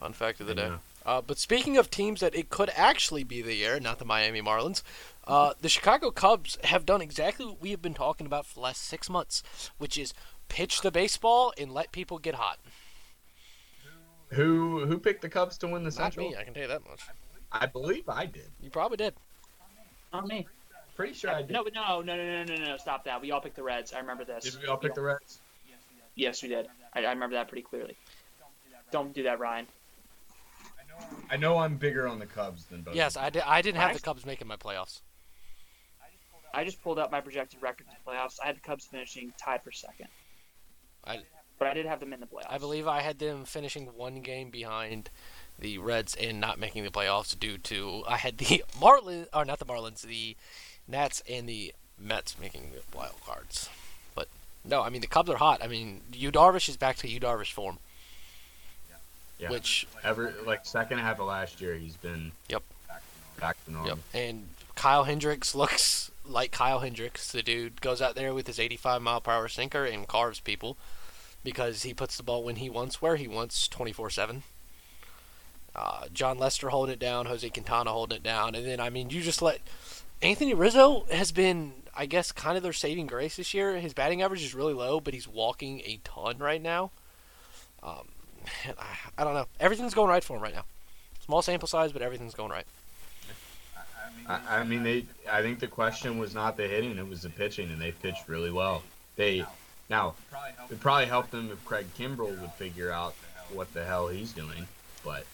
Fun fact of the I day. Know. Uh, but speaking of teams that it could actually be the year, not the Miami Marlins, uh, the Chicago Cubs have done exactly what we have been talking about for the last six months, which is pitch the baseball and let people get hot. Who who picked the Cubs to win the Not Central? me, I can tell you that much. I believe I did. You probably did. Not me. Pretty sure I did. No, no, no, no, no, no, no, stop that. We all picked the Reds. I remember this. Did we all pick the Reds? Yes, we did. I, I remember that pretty clearly. Don't do that, Ryan. I know I'm bigger on the Cubs than both. Yes, I, did, I didn't have the Cubs making my playoffs. I just pulled up my projected record in the playoffs. I had the Cubs finishing tied for second. I- but I did have them in the playoffs. I believe I had them finishing one game behind the Reds and not making the playoffs due to I had the Marlins or not the Marlins, the Nats and the Mets making the wild cards. But no, I mean the Cubs are hot. I mean, Yu Darvish is back to Yu Darvish form, Yeah. which Ever like second half of last year, he's been Yep. back to normal. Yep. And Kyle Hendricks looks like Kyle Hendricks. The dude goes out there with his 85 mile per hour sinker and carves people because he puts the ball when he wants, where he wants, 24 7. Uh, Jon Lester holding it down, Jose Quintana holding it down, and then I mean you just let Anthony Rizzo has been, I guess, kind of their saving grace this year. His batting average is really low, but he's walking a ton right now. Um, I, I don't know. Everything's going right for him right now. Small sample size, but everything's going right. I, I mean, they. I think the question was not the hitting; it was the pitching, and they pitched really well. They now it probably helped them if Craig Kimbrel would figure out what the hell he's doing. But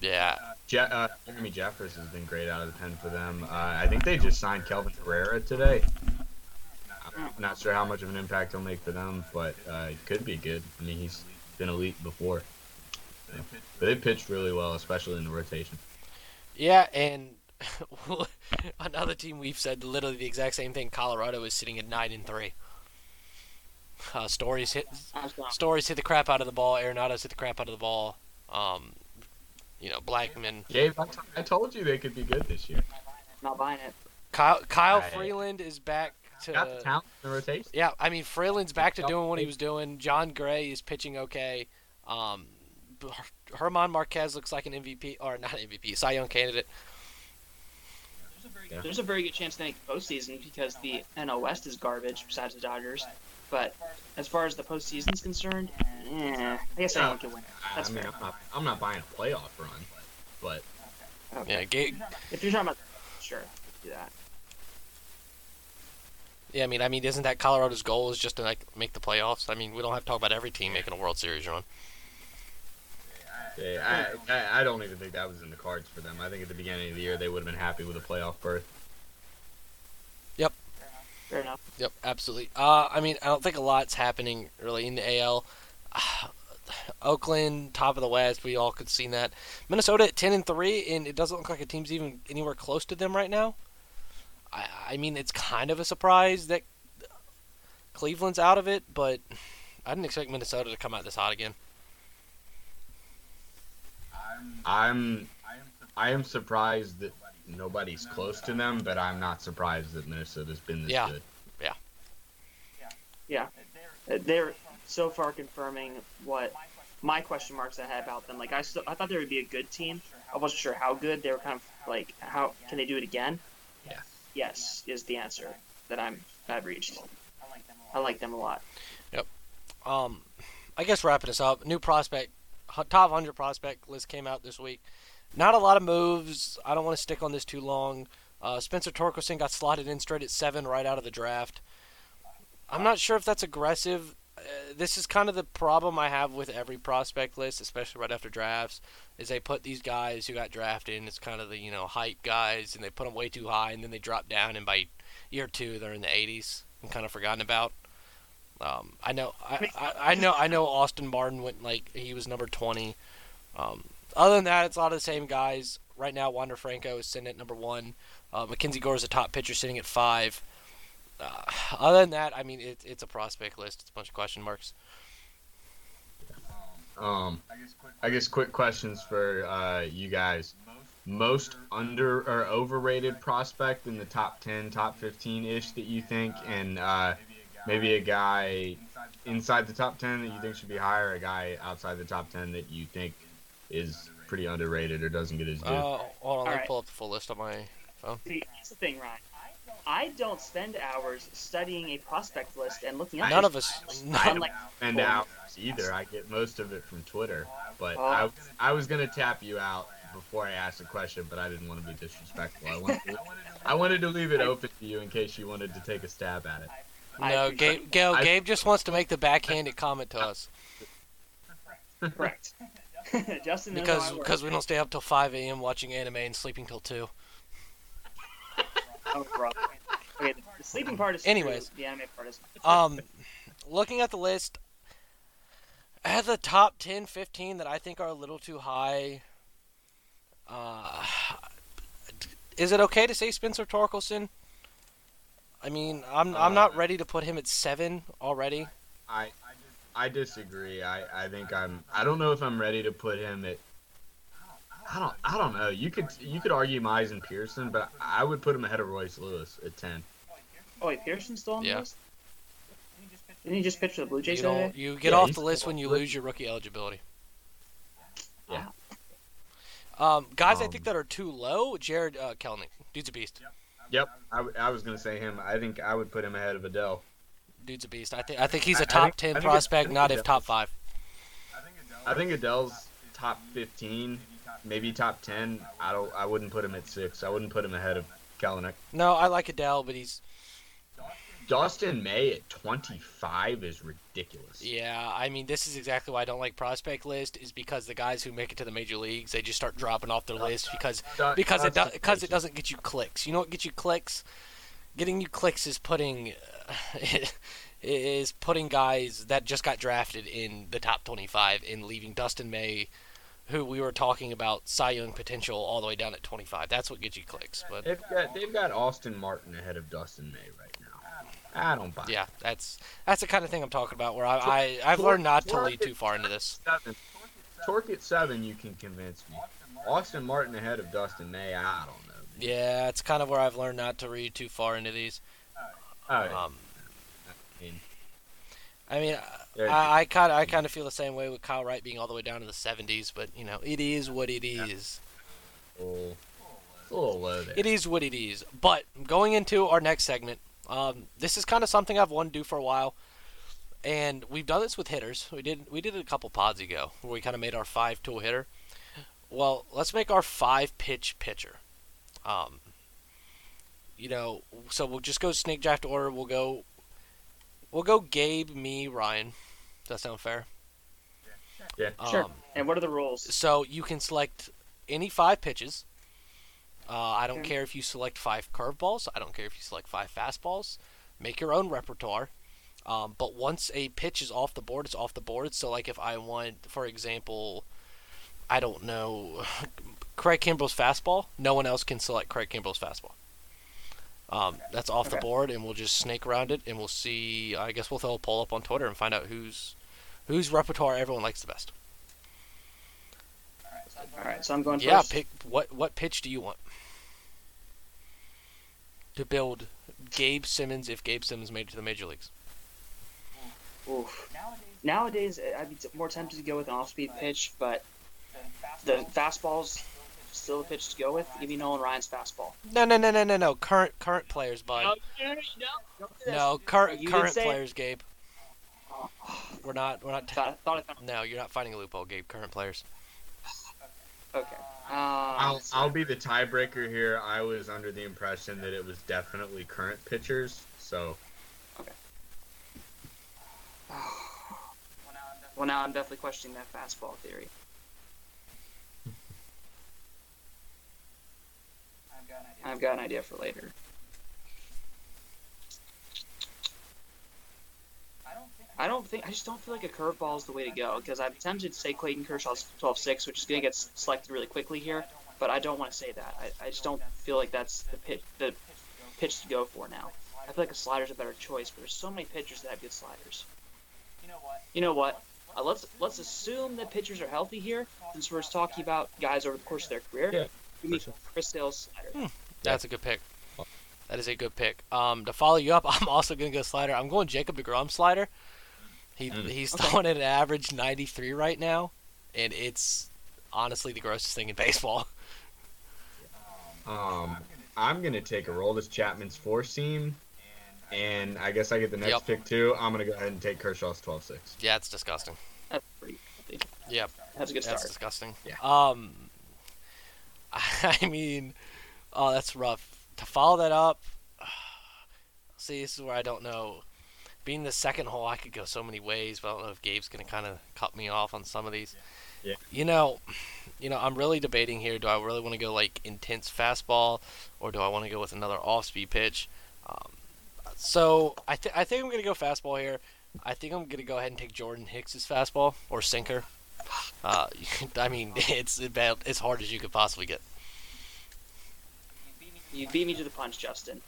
Yeah, Je- uh, Jeremy Jeffress has been great out of the pen for them. Uh, I think they just signed Kelvin Herrera today. I'm not sure how much of an impact he'll make for them, but uh, it could be good. I mean, he's been elite before. But they pitched really well, especially in the rotation. Yeah, and another team we've said literally the exact same thing. Colorado is sitting at nine and three. Uh, Story's hit I was going Story's hit the crap out of the ball. Arenado's hit the crap out of the ball. Um, you know, Blackmon. Gabe, I, t- I told you they could be good this year. not buying it. Kyle, Kyle Right. Freeland is back to. Got the talent in the rotation. Yeah, I mean Freeland's back to doing what he was doing. Jon Gray is pitching okay. Um, German Marquez looks like an MVP or not MVP, Cy Young candidate. Yeah. There's a very good chance they make the postseason because the NL West is garbage besides the Dodgers. But as far as the postseason is concerned, eh, I guess anyone can win. I, That's I mean, fair. I'm not, I'm not buying a playoff run, but Okay. Yeah, Ga- If you're talking about, sure, do that. Yeah. I mean, I mean, isn't that Colorado's goal is just to like make the playoffs? I mean, we don't have to talk about every team making a World Series run. yeah, I, I, I don't even think that was in the cards for them. I think at the beginning of the year they would have been happy with a playoff berth. Yep. Fair enough. Yep, absolutely. Uh, I mean, I don't think a lot's happening really in the AL. Oakland, top of the West, we all could see that. Minnesota at ten and three, and it doesn't look like a team's even anywhere close to them right now. I, I mean, it's kind of a surprise that Cleveland's out of it, but I didn't expect Minnesota to come out this hot again. I'm I am surprised that nobody's close to them, but I'm not surprised that Minnesota's been this good. Yeah. Yeah. Uh, They're so far confirming what my question marks I had about them. Like I, still, I thought they would be a good team. I wasn't sure how good. They were kind of like, how can they do it again? Yes is the answer that I'm I've reached. I like them a lot. Yep. Um, I guess wrapping this up, new prospect, top 100 prospect list came out this week. Not a lot of moves. I don't want to stick on this too long. Uh, Spencer Torkelson got slotted in straight at seven right out of the draft. I'm not sure if that's aggressive. Uh, this is kind of the problem I have with every prospect list, especially right after drafts, is they put these guys who got drafted, and it's kind of the you know hype guys, and they put them way too high, and then they drop down, and by year two they're in the 80s and kind of forgotten about. Um, I know, I, I, I know, I know. Austin Martin went like he was number 20. Um, other than that, it's a lot of the same guys. Right now, Wander Franco is sitting at number one. Uh, Mackenzie Gore is the top pitcher, sitting at five. Uh, other than that, I mean, it, it's a prospect list. It's a bunch of question marks. Um, I guess quick questions for uh, you guys. Most under or overrated prospect in the top 10, top 15 ish that you think, and uh, maybe a guy inside the top 10 that you think should be higher, a guy outside the top 10 that you think is pretty underrated or doesn't get his due. Uh, hold on, let me Alright. pull up the full list on my. Phone. See, here's the thing, Ryan. I don't spend hours studying a prospect list and looking up. None of us. None No, I'm like, and well, out either. I get most of it from Twitter, but Oh. I, I was gonna tap you out before I asked a question, but I didn't want to be disrespectful. I wanted to, I wanted to leave it open to you in case you wanted to take a stab at it. No, Gabe, Gail, Gabe just wants to make the backhanded comment to us correct. Justin knows because how I work. because we don't stay up till 5 a.m. watching anime and sleeping till two. Oh. Okay, the, the sleeping part is Anyways. true, the anime part is. Um, looking at the list, at the top 10, 15 that I think are a little too high. Uh, is it okay to say Spencer Torkelson? I mean, I'm I'm not Uh, ready to put him at seven already. I I disagree. I, I think I'm. I don't know if I'm ready to put him at. I don't. I don't know. You could you could argue Mize and Pearson, but I would put him ahead of Royce Lewis at ten. Oh wait, Pearson's still on Yeah. the list. Didn't he just pitch for the Blue Jays You the don't you get Yeah, off the list when you lose your rookie eligibility. Yeah. Um, guys, I Um, think that are too low. Jarred uh, Kelenic, dude's a beast. Yep. I, w- I was gonna say him. I think I would put him ahead of Adell. Dude's a beast. I think I think he's a top think- ten I think it- prospect, not it if top five. I think Adell's top fifteen, maybe top ten. I don't. I wouldn't put him at six. I wouldn't put him ahead of Kelenic. No, I like Adell, but he's Dustin May at twenty five is ridiculous. yeah. I mean, this is exactly why I don't like prospect list is because the guys who make it to the major leagues, they just start dropping off their list because because it because it doesn't get you clicks. You know what gets you clicks? Getting you clicks is putting is putting guys that just got drafted in the top 25 and leaving Dustin May who we were talking about Cy Young potential all the way down at 25. That's what gets you clicks. But They've got they've got Austin Martin ahead of Dustin May right now. I don't buy. Yeah, that's that's the kind of thing I'm talking about. Where I, I I've learned not to lead too far into this. Seven. Torque at seven, you can convince me. Austin Martin ahead of Dustin May, I don't know. Yeah, it's kind of where I've learned not to read too far into these. All right. Um, I mean, I mean, I, I kind of I kind of feel the same way with Kyle Wright being all the way down to the 70s, but you know, it is what it is. a little, it's a little low there. It is what it is. But going into our next segment, um, this is kind of something I've wanted to do for a while, and we've done this with hitters. We did we did it a couple pods ago where we kind of made our five tool hitter. Well, let's make our five pitch pitcher. Um, you know, so we'll just go snake draft order. We'll go, we'll go Gabe, me, Ryan. Does that sound fair? Yeah. Sure. Um, And what are the rules? so you can select any five pitches. Uh, I don't Okay. care if you select five curveballs. I don't care if you select five fastballs. Make your own repertoire. Um, but once a pitch is off the board, it's off the board. So, like if I want, for example, I don't know, Craig Kimbrel's fastball, no one else can select Craig Kimbrel's fastball. Um, that's off the board, and we'll just snake around it, and we'll see. I guess we'll throw a poll up on Twitter and find out whose whose repertoire everyone likes the best. All right, so I'm going Yeah, first. pick what what pitch do you want to build Gabe Simmons if Gabe Simmons made it to the major leagues? Oof. Nowadays, I'd be more tempted to go with an off-speed pitch, but the fastball's still a pitch to go with. Give me Nolan Ryan's fastball. No, no, no, no, no, no. Current current players, bud. no, no, don't do this. No, current You current say it. players, Gabe. We're not we're not. Thought, thought I found. No, you're not finding a loophole, Gabe. Current players. Okay. Um, I'll, let's. I'll be the tiebreaker here. I was under the impression that it was definitely current pitchers. So Okay. Well, now I'm definitely questioning that fastball theory. I've got an idea for later. I don't think I just don't feel like a curveball is the way to go because I'm tempted to say Clayton Kershaw's 12-6, which is going to get selected really quickly here, but I don't want to say that. I, I just don't feel like that's the pitch the pitch to go for now. I feel like a slider's a better choice, but there's so many pitchers that have good sliders. You know what? Uh, let's let's assume that pitchers are healthy here, since we're talking about guys over the course of their career. Yeah, for sure. Chris Sale's slider. That's a good pick. That is a good pick. Um, to follow you up, I'm also gonna go slider. I'm going Jacob Degrom slider. He Mm. he's Okay. throwing at an average 93 right now, and it's honestly the grossest thing in baseball. um, I'm gonna take Aroldis Chapman's four seam, and I guess I get the next Yep. pick too. I'm gonna go ahead and take Kershaw's 12-6. Yeah, it's disgusting. That's pretty. healthy. Yep. That's a good start. That's start. disgusting. Yeah. Um, I mean, oh, that's rough. To follow that up, see, this is where I don't know. Being the second hole, I could go so many ways, but I don't know if Gabe's gonna kind of cut me off on some of these. Yeah. You know, you know, I'm really debating here. Do I really want to go like intense fastball, or do I want to go with another off-speed pitch? Um, so I, th- I think I'm gonna go fastball here. I think I'm gonna go ahead and take Jordan Hicks's fastball or sinker. Uh, I mean, it's about as hard as you could possibly get. You beat me to the punch, Justin.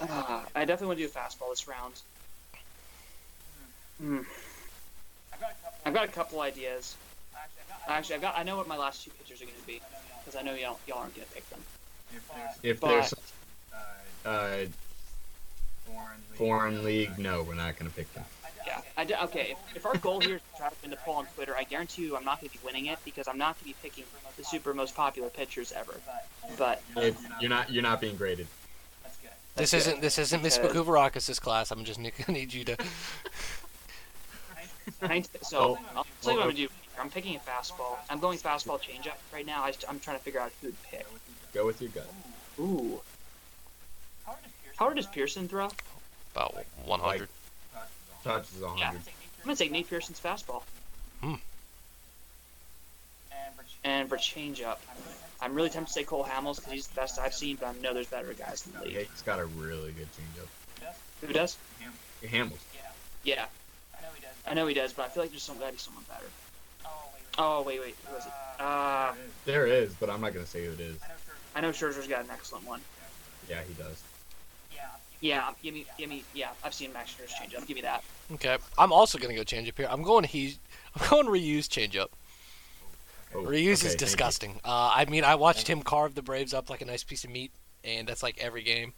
Uh, I definitely want to do a fastball this round. Hmm. I've got a couple ideas. Actually, I've got. I know what my last two pitchers are going to be because I know y'all, y'all aren't going to pick them. If But- there's uh, foreign league, no, we're not gonna pick them. Yeah. I d- okay. If, if our goal here is to try to win the poll on Twitter, I guarantee you I'm not going to be winning it because I'm not going to be picking the super most popular pitchers ever. But If you're not, you're not being graded. This That's isn't this isn't Miss Because- Bakuvarakis' class. I'm just gonna need you to. I- so Oh. I'll tell you what I'm going to do. I'm picking a fastball. I'm going fastball changeup right now. I am trying to figure out who to pick. Go with your gut. Ooh. How hard does Pearson throw? About 100. Touch is 100. Yeah. I'm gonna take Nate Pearson's fastball. Hmm. And for changeup, I'm really tempted to say Cole Hamels because he's the best I've seen, but I know there's better guys in the league. Yeah, he's got a really good changeup. Who does? Hamels. Yeah. I know he does, but I feel like there's some gotta be someone better. Oh wait, wait, who is it? Uh, There is, but I'm not gonna say who it is. I know Scherzer's got an excellent one. Yeah, he does. Yeah, give me, give me. Yeah, I've seen Max Scherzer change up. Give me that. Okay, I'm also gonna go change up here. I'm going he, I'm going Ryu's change up. Oh, Ryu's okay, is disgusting. Uh, I mean, I watched him carve the Braves up like a nice piece of meat, and that's like every game.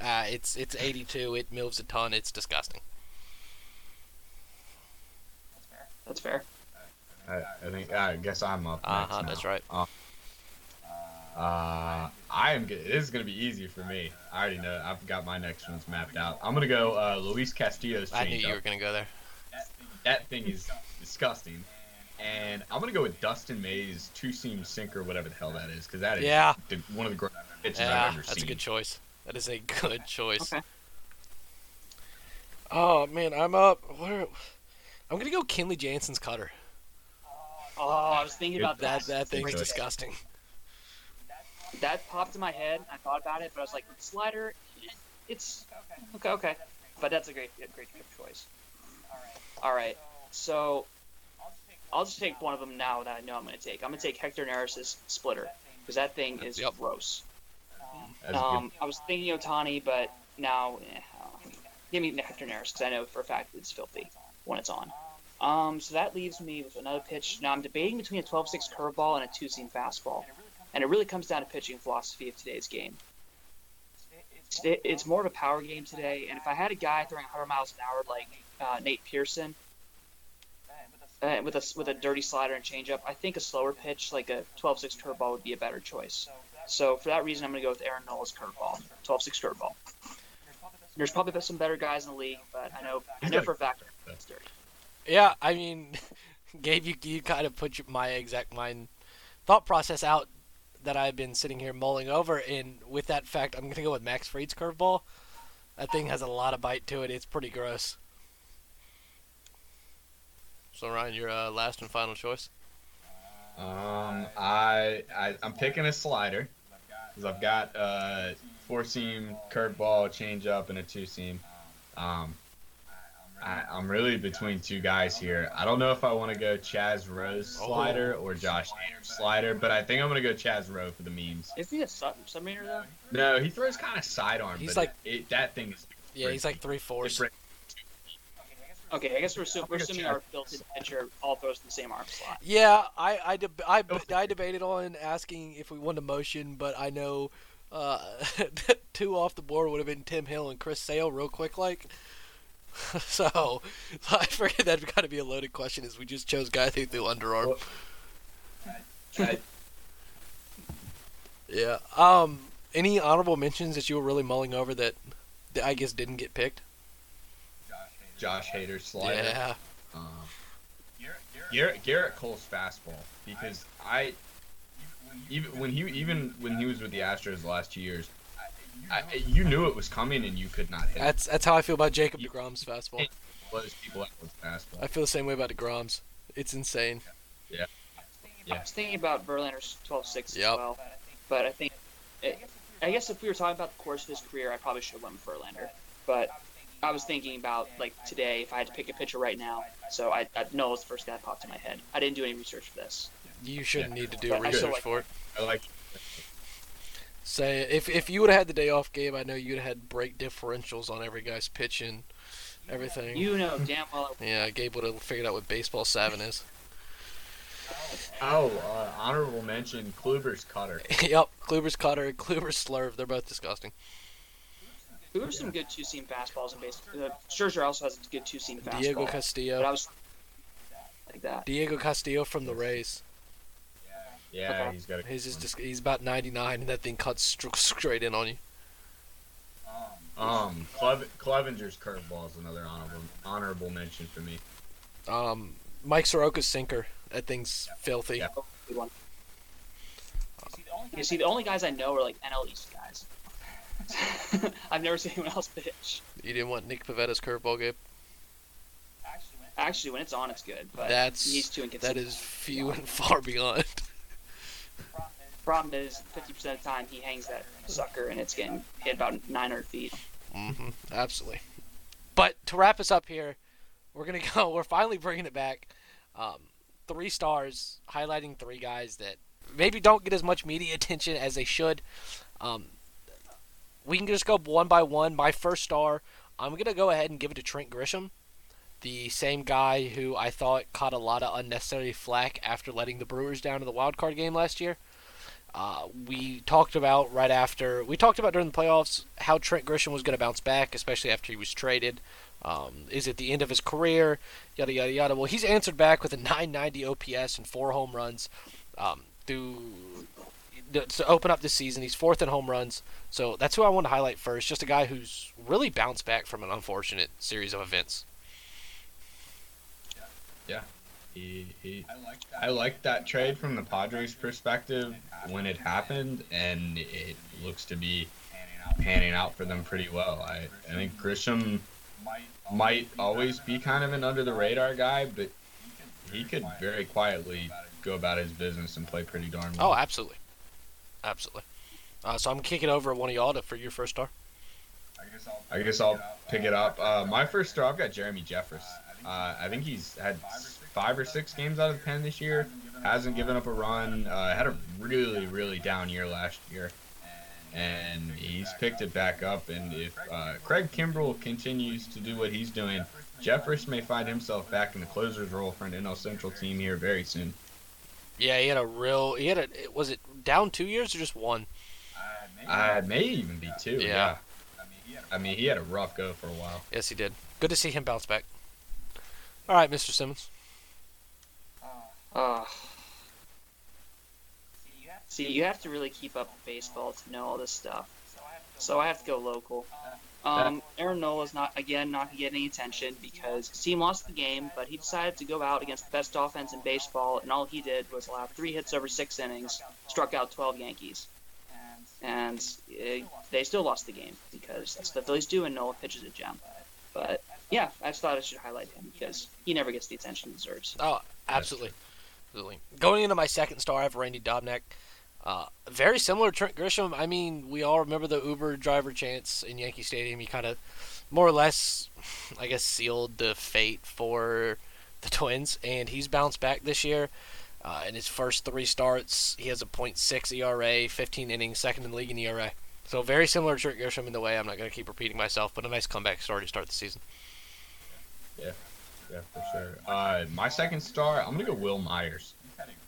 Uh, it's it's 82. It moves a ton. It's disgusting. That's fair. That's fair. I, I think I guess I'm up. Uh huh. That's right. Uh, I am. good. This is gonna be easy for me. I already know. I've got my next ones mapped out. I'm gonna go uh, Luis Castillo's I knew change you were gonna go there. That thing is disgusting. And I'm gonna go with Dustin May's two seam sinker, whatever the hell that is, because that is Yeah. the, one of the greatest pitches Yeah, I've ever that's seen. a good choice. That is a good choice. Okay. Oh man, I'm up. Where? I'm gonna go Kenley Jansen's cutter. Oh, I was thinking about That that. that thing's Great disgusting. That popped in my head. I thought about it, but I was like, slider. It's okay, okay. But that's a great, great, choice. All right. So I'll just take one of them now that I know I'm going to take. I'm going to take Hector Neris's splitter because that thing is Yep. gross. Um, I was thinking Ohtani, but now eh, give me Hector Neris because I know for a fact it's filthy when it's on. Um, so that leaves me with another pitch. Now I'm debating between a 12-6 curveball and a two-seam fastball, and it really comes down to pitching philosophy of today's game. It- It's more of a power game today, and if I had a guy throwing 100 miles an hour like uh, Nate Pearson, uh, with a with a dirty slider and changeup, I think a slower pitch like a 12-6 curveball would be a better choice. So for that reason, I'm going to go with Aaron Nola's curveball, 12-6 curveball. There's probably some better guys in the league, but I know I know for a fact it's dirty. Yeah, I mean, Gabe, you you kind of put your, my exact mind thought process out that I've been sitting here mulling over, and with that fact, I'm gonna go with Max Fried's curveball. That thing has a lot of bite to it. It's pretty gross. So Ryan, your uh, last and final choice. Um, I, I I'm picking a slider because I've got uh four seam curveball, changeup, and a two seam. Um, I, I'm really between two guys here. I don't know if I want to go Chaz Roe's Oh. slider or Josh Hader slider, but I think I'm gonna go Chaz Roe's for the memes. Is he a sub submariner though? No, he throws kind of sidearm. He's but like- it, it, that thing is. Yeah, he's like three fours. different. Okay, I guess we're, assu- we're I'll assuming our built-in pitcher all throws in the same arm slot. Yeah, I I, deb- I, I debated on asking if we wanted motion, but I know uh, two off the board would have been Tim Hill and Chris Sale real quick like. so I figured that'd got to be a loaded question as we just chose guys who threw underarm. I- Yeah. Um. Any honorable mentions that you were really mulling over that, that I guess didn't get picked? Josh Hader slider. Yeah. Um, Gerrit Gerrit Cole's fastball because I even when he even when he was with the Astros the last two years, I, you knew it was coming and you could not hit. it. That's that's how I feel about Jacob Degrom's fastball. Was people that was fastball. I feel the same way about Degrom's. It's insane. Yeah. Yeah. I was thinking about Verlander's 12-6 as well, but I think, it, I guess if we were talking about the course of his career, I probably should have went with Verlander. But I was thinking about like today, if I had to pick a pitcher right now, so I, I know it's the first guy that popped in my head. I didn't do any research for this. You shouldn't need to do But research like- for it. I like Say if if you would have had the day off, Gabe, I know you'd have had break differentials on every guy's pitching, everything. You know damn well. yeah, Gabe would have figured out what baseball seven is. oh uh, honorable mention Kluber's cutter. yep, Kluber's cutter, Kluber's slurve. They're both disgusting. There were some good two-seam fastballs in baseball. Uh, Scherzer also has a good two-seam fastball. Diego But I Castillo. was like that. Diego Castillo from the Rays. Yeah, Okay. he's got a. His is just he's about 99, and that thing cuts str- straight in on you. Um, Clev- Clevinger's curveball is another honorable honorable mention for me. Um, Mike Soroka's sinker. That thing's filthy. Yeah. Good one. You see, the only guys I know are like NL East guys. I've never seen anyone else pitch. You didn't want Nick Pivetta's curveball, Gabe. Actually, when it's on, it's good. But That's he's too inconsistent. is few and far beyond. Problem is, 50% of the time he hangs that sucker and it's getting hit about 900 feet. hmm Absolutely. But to wrap us up here, we're gonna go. We're finally bringing it back. Um, three stars, highlighting three guys that maybe don't get as much media attention as they should. Um, we can just go one by one. My first star, I'm gonna go ahead and give it to Trent Grisham, the same guy who I thought caught a lot of unnecessary flack after letting the Brewers down in the wild card game last year. Uh, we talked about right after we talked about during the playoffs how Trent Grisham was going to bounce back, especially after he was traded. Um, is it the end of his career? Yada yada yada. Well, he's answered back with a 990 OPS and four home runs um, through to open up this season. He's fourth in home runs, so that's who I want to highlight first. Just a guy who's really bounced back from an unfortunate series of events. Yeah, he, he I like that trade from the Padres' perspective when it happened, and it looks to be panning out for them pretty well. I, I think Grisham might always be kind of an under the radar guy, but he could very quietly go about his business and play pretty darn well. Oh, absolutely, absolutely. Uh, so I'm kicking over one of y'all to, for your first star. I guess I'll pick it up. Uh, my first star, I've got Jeremy Jeffress. Uh, I think he's had five or six games out of the pen this year. Hasn't given up a run. Uh, had a really, really down year last year and he's picked it back up. And if uh, Craig Kimbrel continues to do what he's doing, Jeffress may find himself back in the closer's role for an NL Central team here very soon. Yeah, he had a real. He had a. Was it down two years or just one? Uh, may even be two. Yeah. yeah. I mean, he had a rough go for a while. Yes, he did. Good to see him bounce back. All right, Mr. Simmons. Uh, See, you have to really keep up with baseball to know all this stuff. So I have to go local. Um, Aaron Nola's not again not gonna get any attention because his team lost the game, but he decided to go out against the best offense in baseball, and all he did was allow three hits over six innings, struck out 12 Yankees, and it, they still lost the game because that's the Phillies do, and Nola pitches a gem. But yeah, I just thought I should highlight him because he never gets the attention he deserves. Oh, absolutely, absolutely. Going into my second star, I have Randy Dobnak. Uh, very similar to Trent Grisham. I mean, we all remember the Uber driver chance in Yankee Stadium. He kind of, more or less, I guess, sealed the fate for the Twins, and he's bounced back this year. Uh, in his first three starts, he has a .6 ERA, 15 innings, second in the league in ERA. So very similar to Trent Grisham in the way. I'm not going to keep repeating myself, but a nice comeback story to start the season. Yeah, yeah, for sure. Uh, my second star, I'm to go Wil Myers.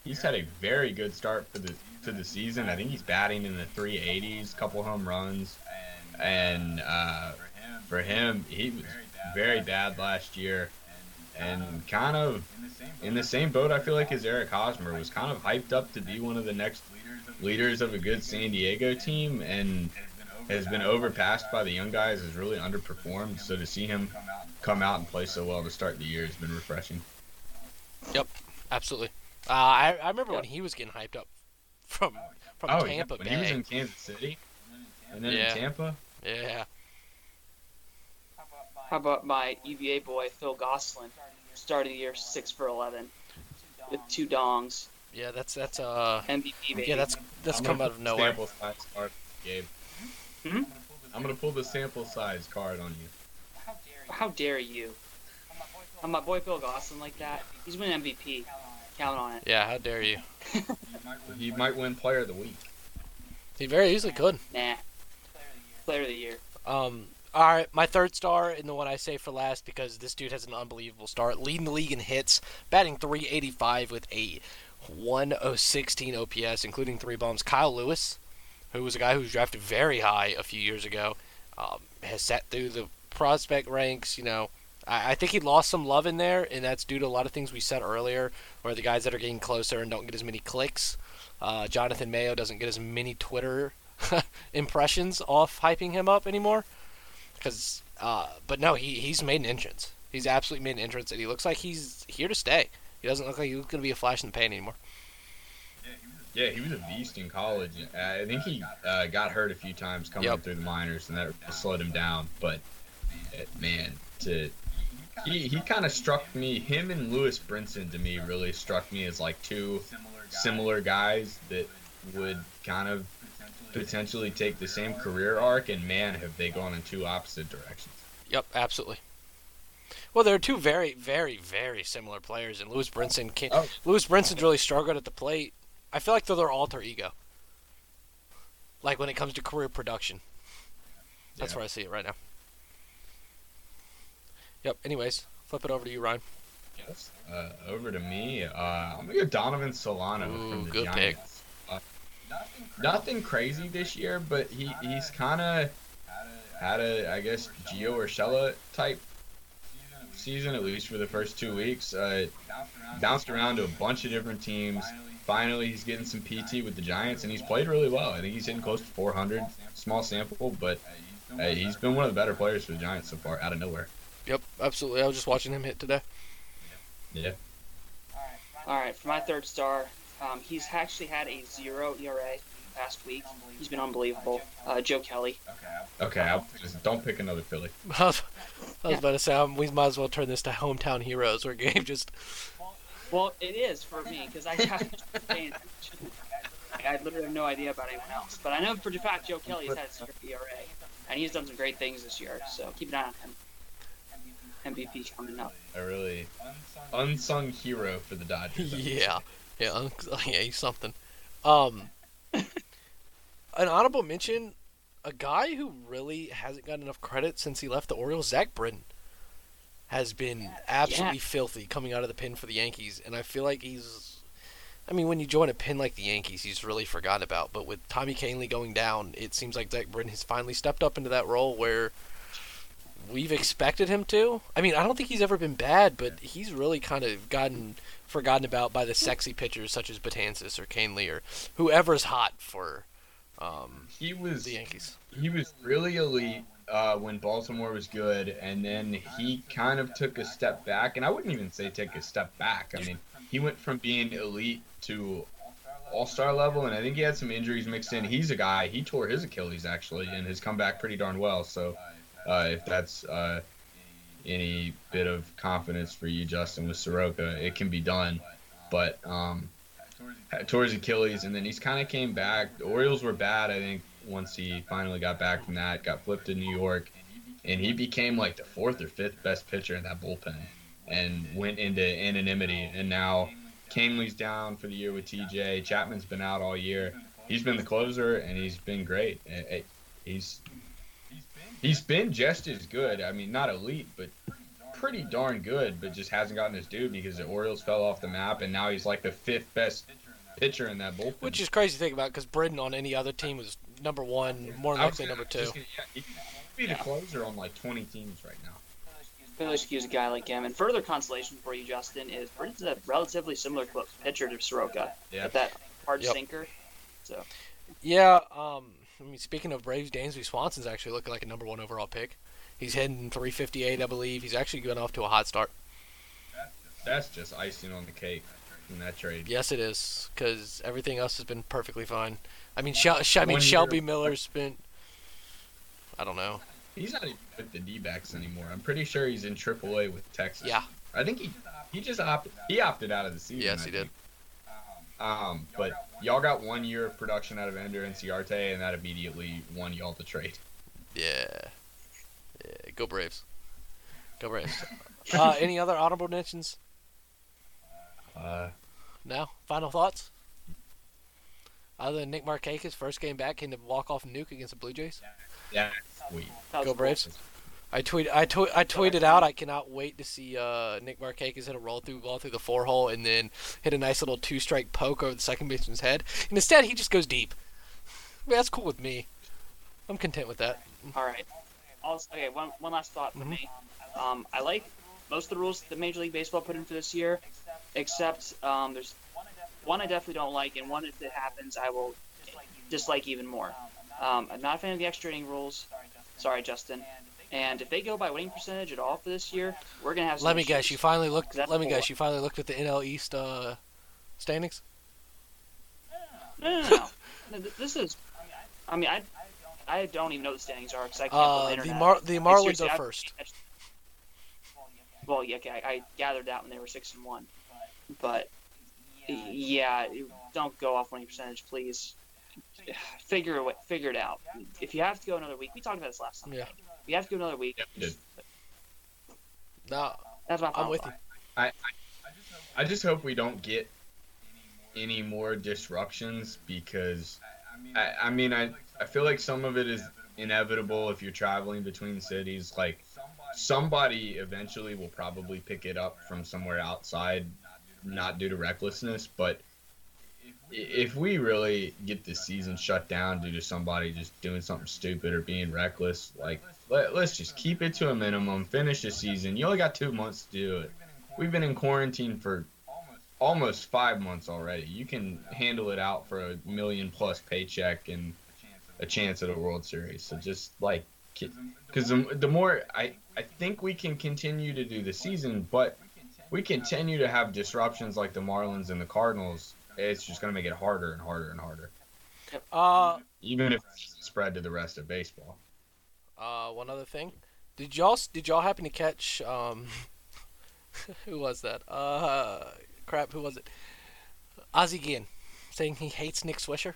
He's had a very good start for the to the season. I think he's batting in the 380s, couple home runs, and uh, for him, he was very bad last year, and kind of in the same boat. I feel like as Eric Hosmer was kind of hyped up to be one of the next leaders of a good San Diego team, and has been overpassed by the young guys. Has really underperformed. So to see him come out and play so well to start the year has been refreshing. Yep, absolutely. Uh, I, I remember yep. when he was getting hyped up from from oh, Tampa yeah. when Bay. he was in Kansas City, and then yeah. in Tampa. Yeah. How about my EVA boy Phil Gosselin, starting the year six for eleven, with two dongs. Yeah, that's that's uh MVP. Baby. Yeah, that's that's I'm come out of nowhere. Sample size card, Gabe. Hmm? I'm gonna pull the sample size card on you. How dare you? On my boy Phil Gosselin like that, he's winning MVP. Count on it. Yeah, how dare you? he might win Player of the Week. He very easily could. Nah. Player of the Year. Um. All right, my third star, and the one I say for last because this dude has an unbelievable start, leading the league in hits, batting 385 with a 1016 OPS, including three bombs. Kyle Lewis, who was a guy who was drafted very high a few years ago, um, has sat through the prospect ranks. You know, I, I think he lost some love in there, and that's due to a lot of things we said earlier, where the guys that are getting closer and don't get as many clicks. Uh, Jonathan Mayo doesn't get as many Twitter impressions off hyping him up anymore. Because, uh, but no, he he's made an entrance. He's absolutely made an entrance, and he looks like he's here to stay. He doesn't look like he's going to be a flash in the pan anymore. Yeah, he was a beast in college. I think he uh, got hurt a few times coming Yep. through the minors, and that slowed him down. But uh, man, to he he kind of struck me. Him and Lewis Brinson to me really struck me as like two similar guys that would kind of potentially take the same career arc. And man, have they gone in two opposite directions. Yep, absolutely. Well, they're two very, very, very similar players, and Lewis Brinson can. Oh. Lewis Brinson's really struggled at the plate. I feel like they're their alter ego. Like when it comes to career production. That's Yeah. where I see it right now. Yep. Anyways, flip it over to you, Ryan. Yes. Uh, over to me. Uh, I'm gonna go Donovan Solano Ooh, from the good pick. Giants. Uh, nothing crazy this year, but he he's kind of had a I guess Gio Urshela type season at least for the first two weeks. Uh, bounced around to a bunch of different teams. Finally, he's getting some PT with the Giants, and he's played really well. I think he's hitting close to 400. Small sample, but uh, he's been one of the better players for the Giants so far, out of nowhere. Yep. Absolutely. I was just watching him hit today. Yeah. All right, for my third star, um, he's actually had a zero ERA past week. He's been unbelievable. Uh, Joe Kelly. Okay, I'll just don't pick another Philly. I was, I was about to say um, we might as well turn this to hometown heroes, where Gabe just Well, it is for me because I haven't paying attention. I literally have no idea about anyone else, but I know for a fact Joe Kelly has had a zero ERA, and he's done some great things this year. So keep an eye on him. MVP coming up. A really unsung hero for the Dodgers. yeah, yeah, un- yeah, he's something. Um, an honorable mention, a guy who really hasn't gotten enough credit since he left the Orioles, Zach Britton, has been absolutely filthy coming out of the pin for the Yankees, and I feel like he's. I mean, when you join a pin like the Yankees, he's really forgotten about. But with Tommy Kahnle going down, it seems like Zach Britton has finally stepped up into that role where we've expected him to. I mean, I don't think he's ever been bad, but he's really kind of gotten forgotten about by the sexy pitchers such as Betances or Kahnle or whoever's hot for um, He was the Yankees. he was really elite uh, when Baltimore was good, and then he kind of took a step back. And I wouldn't even say take a step back. I mean, he went from being elite to all star level, and I think he had some injuries mixed in. He's a guy, he tore his Achilles actually, and has come back pretty darn well. So, uh, if that's uh, any bit of confidence for you, Justin, with Soroka, it can be done. But um, his Achilles, and then he's kind of came back. The Orioles were bad, I think, once he finally got back from that. Got flipped to New York, and he became like the fourth or fifth best pitcher in that bullpen, and went into anonymity. And now Kahnle's down for the year with TJ. Chapman's been out all year. He's been the closer, and he's been great. He's he's been just as good. I mean, not elite, but pretty darn good. But just hasn't gotten his due because the Orioles fell off the map, and now he's like the fifth best pitcher in that bullpen. Which is crazy to think about because Britton on any other team was number one, more than I was likely number two. just gonna- yeah, he could be the closer on like 20 teams right now. Really excuse a guy like him. And further consolation for you, Justin, is Britton's a relatively similar pitcher to Soroka. Yeah. With that hard Yep. sinker. So Yeah, um, I mean, speaking of Braves, Dansby Swanson's actually looking like a number one overall pick. He's hitting 358, I believe. He's actually going off to a hot start. That's just icing on the cake in that trade. Yes, it is, because everything else has been perfectly fine. I mean, Shel- Sh- I mean One year- Shelby Miller's been. I don't know. He's not even with the D-backs anymore. I'm pretty sure he's in AAA with Texas. Yeah. I think he he just opted he opted out of the season. Yes, I he did. think. Um, but y'all got one year of production out of Ender Inciarte, and that immediately won y'all the trade. Yeah. Yeah. Go Braves. Go Braves. uh, any other honorable mentions? Uh, No. Final thoughts? Other than Nick Markakis, first game back, can walk off nuke against the Blue Jays. yeah, sweet. Go. Braves. I tweet, I tweet, I tweeted out. I cannot wait to see uh, Nick Markakis hit a roll through ball through the four hole and then hit a nice little two strike poke over the second baseman's head. And instead, he just goes deep. I mean, that's cool with me. I'm content with that. All right. Also, okay, one, one last thought for Mhm. me. Um, I like most of the rules that Major League Baseball put in for this year, except um, there's one I definitely don't like, and one if it happens, I will dislike even more. Um, I'm not a fan of the extra inning rules. Sorry, Justin. And if they go by winning percentage at all for this year, we're gonna have. Some Let me issues. guess. You finally looked. Let me cool. guess. You finally looked at the NL East uh, standings. No, no, no. no. This is. I mean, I. I don't even know what the standings are because I can't Uh, the the. Mar- the Marlins are I- first. Well, yeah, okay, I, I gathered that when they were six and one, but yeah, don't go off winning percentage, please. Figure it, figure it out. If you have to go another week, we talked about this last time. Yeah. If you have to go another week, Yeah, we did. No, that's my I'm with thought. you. I just hope we don't get any more disruptions because I, I mean I, I feel like some of it is inevitable if you're traveling between cities. Like somebody eventually will probably pick it up from somewhere outside, not due to recklessness, but if we really get the season shut down due to somebody just doing something stupid or being reckless, like let, us just keep it to a minimum, finish the season. You only got two months to do it. We've been in quarantine for almost five months already. You can handle it out for a million plus paycheck and a chance at a World Series. So just like, because the, the more I I think we can continue to do the season, but we continue to have disruptions like the Marlins and the Cardinals. It's just going to make it harder and harder and harder. Uh, even if spread to the rest of baseball. Uh, one other thing, did y'all did y'all happen to catch um, who was that? Uh, crap, who was it? Ozzie Guillen saying he hates Nick Swisher.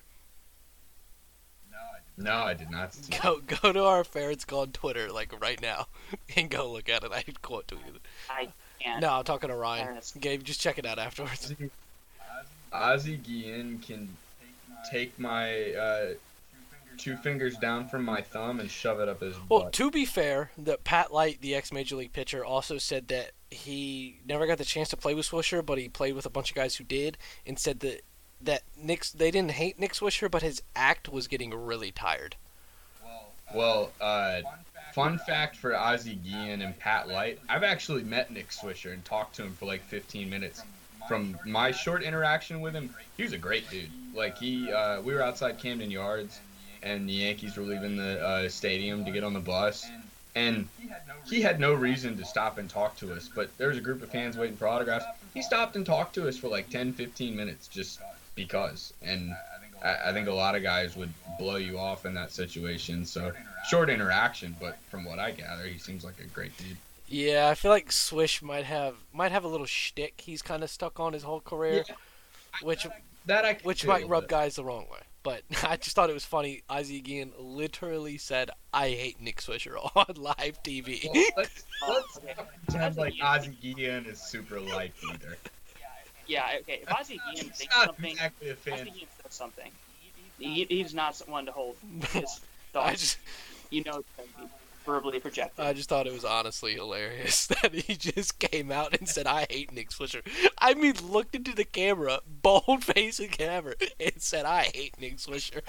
No, I did not. Go go to our Ferrets Go on Twitter like right now and go look at it. I quote tweet it. I can't. No, I'm talking to Ryan. Gabe, just check it out afterwards. Ozzie Guillen can take my uh, two fingers down from my thumb and shove it up his butt. Well, to be fair, that Pat Light, the ex Major League pitcher, also said that he never got the chance to play with Swisher, but he played with a bunch of guys who did, and said that that Nick they didn't hate Nick Swisher, but his act was getting really tired. Well, uh, fun fact for Ozzie Guillen and Pat Light, I've actually met Nick Swisher and talked to him for like 15 minutes. From my short interaction with him, he was a great dude. Like he, uh, we were outside Camden Yards, and the Yankees were leaving the uh, stadium to get on the bus, and he had no reason to stop and talk to us. But there was a group of fans waiting for autographs. He stopped and talked to us for like 10, 15 minutes just because. And I, I think a lot of guys would blow you off in that situation. So short interaction, but from what I gather, he seems like a great dude. Yeah, I feel like Swish might have might have a little shtick he's kind of stuck on his whole career, yeah, which that I which might rub guys the wrong way. But I just thought it was funny. Ozzie Guillen literally said, "I hate Nick Swisher" on live TV. Well, let's, let's pretend like Ozzie Guillen is super light either. Yeah, okay. If Ozzie Guillen thinks something, exactly a fan. Ozzie Guillen something. He, he's not someone to hold his thoughts. Just, you know, verbally projected. I just thought it was honestly hilarious that he just came out and said, "I hate Nick Swisher." I mean, looked into the camera, bold facing camera, and said, "I hate Nick Swisher."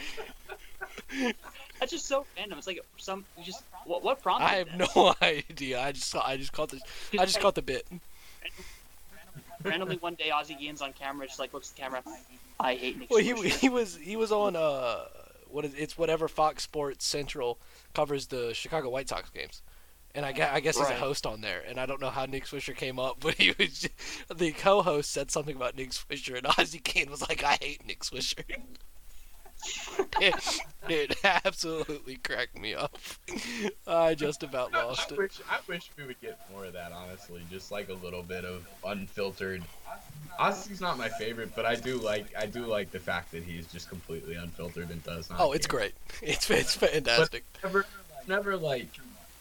That's just so random. It's like some you just what, what prompted. I have no idea. I just saw, I just caught the I just caught the bit. Randomly one day, Ozzie Guillen's on camera, just like looks at the camera. I hate Nick. Well, he he was he was on uh what is it's whatever Fox Sports Central covers the Chicago White Sox games. And I guess, I guess right. he's a host on there, and I don't know how Nick Swisher came up, but he was just, the co-host said something about Nick Swisher, and Ozzy Kane was like, "I hate Nick Swisher." it, it, absolutely cracked me up. I just about lost I, I it. I wish we would get more of that, honestly. Just like a little bit of unfiltered. Ozzie's not my favorite, but I do like I do like the fact that he's just completely unfiltered and does not. Oh, it's care. great. It's it's fantastic. But never, never like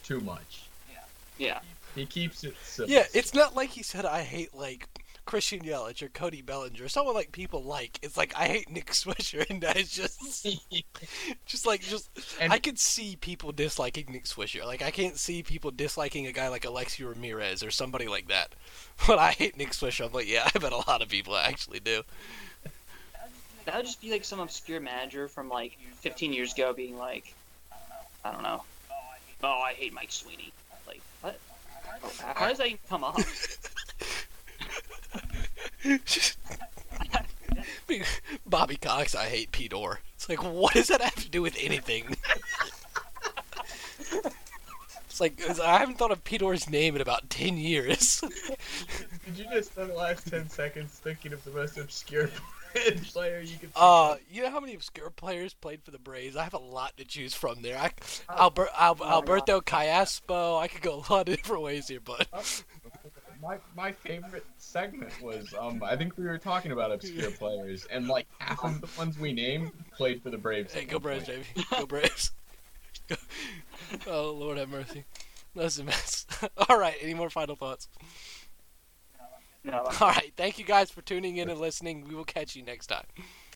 too much. Yeah. Yeah. He keeps it simple. Yeah, it's not like he said I hate like Christian Yelich or Cody Bellinger, someone like people like. It's like I hate Nick Swisher, and that's just, just like just. And I can see people disliking Nick Swisher. Like I can't see people disliking a guy like Alexei Ramirez or somebody like that. But I hate Nick Swisher. I'm like, yeah, I bet a lot of people actually do. That would just be like some obscure manager from like 15 years ago being like, I don't know. I don't know. Oh, I hate Mike Sweeney. Like what? How does that even come up? Bobby Cox, I hate Pete Orr. It's like, what does that have to do with anything? it's like, I haven't thought of Pete Orr's name in about 10 years. Did you just spend the last 10 seconds thinking of the most obscure player you could Uh, you know how many obscure players played for the Braves? I have a lot to choose from there. I, oh. Albert, Al, oh Alberto Callaspo. I could go a lot of different ways here, but oh my my favorite segment was um I think we were talking about obscure players and like half of the ones we named played for the Braves. Hey, go Braves, baby! Go Braves! oh Lord have mercy, that's a mess. All right, any more final thoughts? No. All right, thank you guys for tuning in and listening. We will catch you next time.